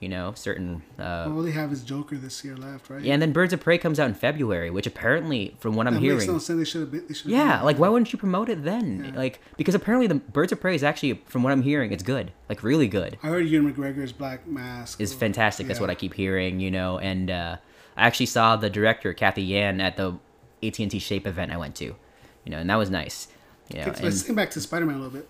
You know, certain. Uh, All they have is Joker this year left, right? yeah, and then Birds of Prey comes out in February, which apparently, from what I'm that hearing, makes no sense. They should have been. They yeah, done like why wouldn't you promote it then? Yeah. Like because apparently the Birds of Prey is actually, from what I'm hearing, it's good, like really good. I heard Ewan McGregor's Black Mask Is fantastic. That's what I keep hearing, you know. And uh, I actually saw the director Cathy Yan at the AT and T Shape event I went to, you know, and that was nice. You know, Okay, Let's and, think back to Spider Man a little bit.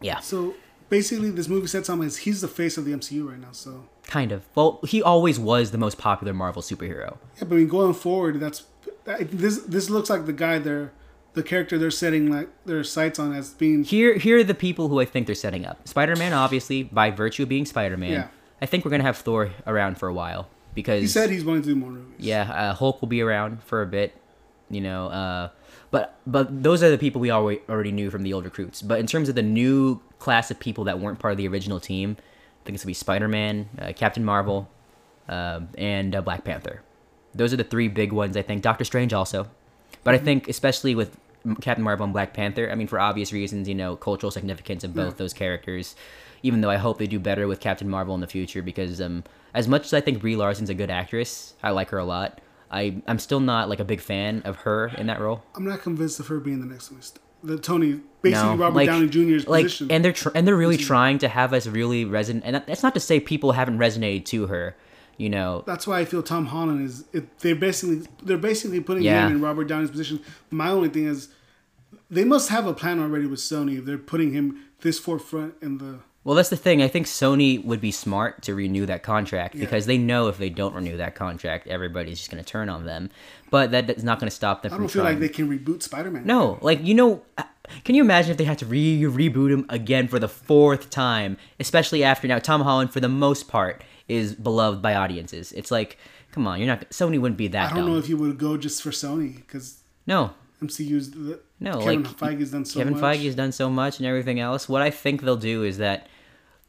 yeah, So basically, this movie sets on as he's the face of the MCU right now. So kind of. Well, he always was the most popular Marvel superhero. yeah, but I mean, going forward, that's that- this. This looks like the guy they're the character they're setting like their sights on as being. Here, here are the people who I think they're setting up. Spider-Man, obviously, by virtue of being Spider-Man. Yeah. I think we're gonna have Thor around for a while because He said he's wanting to do more movies. yeah, uh, Hulk will be around for a bit. You know, uh, but but those are the people we already already knew from the old recruits. But in terms of the new class of people that weren't part of the original team, think it's gonna be Spider-Man, uh, Captain Marvel, uh, and uh, Black Panther. Those are the three big ones. I think Doctor Strange also, but I think especially with Captain Marvel and Black Panther. I mean, for obvious reasons, you know, cultural significance of both Yeah. those characters. Even though I hope they do better with Captain Marvel in the future, because um, as much as I think Brie Larson's a good actress, I like her a lot. I I'm still not like a big fan of her in that role. I'm not convinced of her being the next one. The Tony, basically No, Robert like- Downey Jr.'s like, position. and they're tr- and they're really trying to have us really resonate. And that's not to say people haven't resonated to her. You know, That's why I feel Tom Holland is. It, they're basically they're basically putting Yeah. him in Robert Downey's position. My only thing is, they must have a plan already with Sony if they're putting him this forefront in the. Well, that's the thing. I think Sony would be smart to renew that contract Yeah. because they know if they don't renew that contract, everybody's just going to turn on them. But that is not going to stop them I don't feel trying. like they can reboot Spider Man. no, like you know, uh, can you imagine if they had to re reboot him again for the fourth time, especially after now Tom Holland, for the most part, is beloved by audiences. It's like, come on, you're not. Sony wouldn't be that I don't dumb. know if you would go just for Sony because no, MCU's the, No, Kevin like, Feige's done so Kevin much. Feige has done so much and everything else. What I think they'll do is that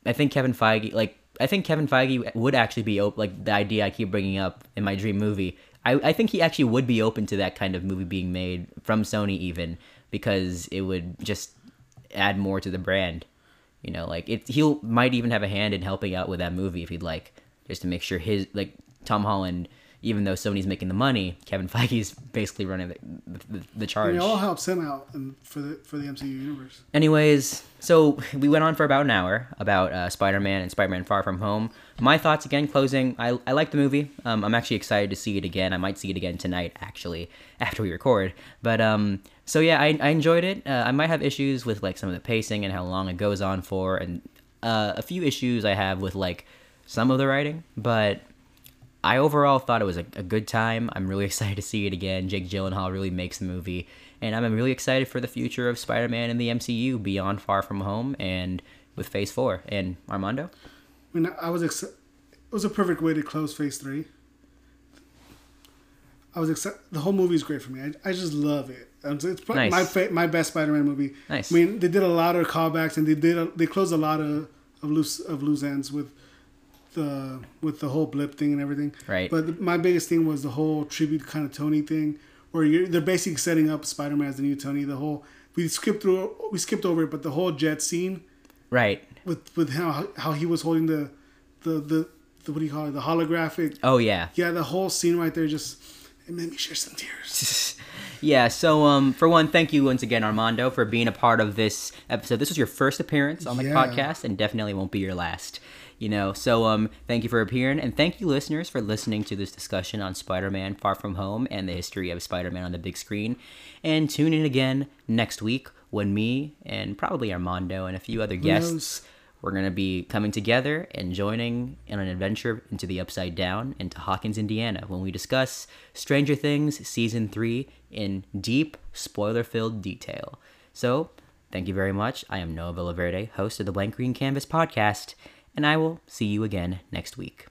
I think Kevin Feige, like I think Kevin Feige would actually be open. Like the idea I keep bringing up in my dream movie, I, I think he actually would be open to that kind of movie being made from Sony, even because it would just add more to the brand. You know, like it. He'll might even have a hand in helping out with that movie if he'd like, just to make sure his like Tom Holland. Even though Sony's making the money, Kevin Feige's basically running the, the, the charge. mean, it all helps him out and for the for the MCU universe. Anyways, so we went on for about an hour about uh, Spider-Man and Spider-Man Far From Home. My thoughts again, closing. I, I like the movie. Um, I'm actually excited to see it again. I might see it again tonight, actually, after we record. But um, so yeah, I, I enjoyed it. Uh, I might have issues with like some of the pacing and how long it goes on for, and uh, a few issues I have with like some of the writing. But I overall thought it was a, a good time. I'm really excited to see it again. Jake Gyllenhaal really makes the movie, and I'm really excited for the future of Spider-Man in the MCU beyond Far From Home and with Phase Four. And Armando, I mean, I was ex- it was a perfect way to close Phase Three. I was excited. The whole movie is great for me. I, I just love it. It's probably Nice. my fa- my best Spider-Man movie. Nice. I mean, they did a lot of callbacks and they did a, they closed a lot of of loose of loose ends with the with the whole blip thing and everything. Right. But the, my biggest thing was the whole tribute kind of Tony thing, where you're they're basically setting up Spider-Man as the new Tony. The whole we skipped through we skipped over it, but the whole jet scene right? with with how how he was holding the the the, the what do you call it the holographic Oh yeah, yeah the whole scene right there just it made me shed some tears yeah. So um, for one, thank you once again, Armando, for being a part of this episode. This was your first appearance on the Yeah. podcast, and definitely won't be your last. You know, so um, thank you for appearing, and thank you, listeners, for listening to this discussion on Spider-Man: Far From Home and the history of Spider-Man on the big screen. And tune in again next week when me and probably Armando and a few other guests we're going to be coming together and joining in an adventure into the Upside Down, into Hawkins, Indiana, when we discuss Stranger Things Season 3 in deep, spoiler filled detail. So, thank you very much. I am Noah Villaverde, host of the Blank Green Canvas podcast, and I will see you again next week.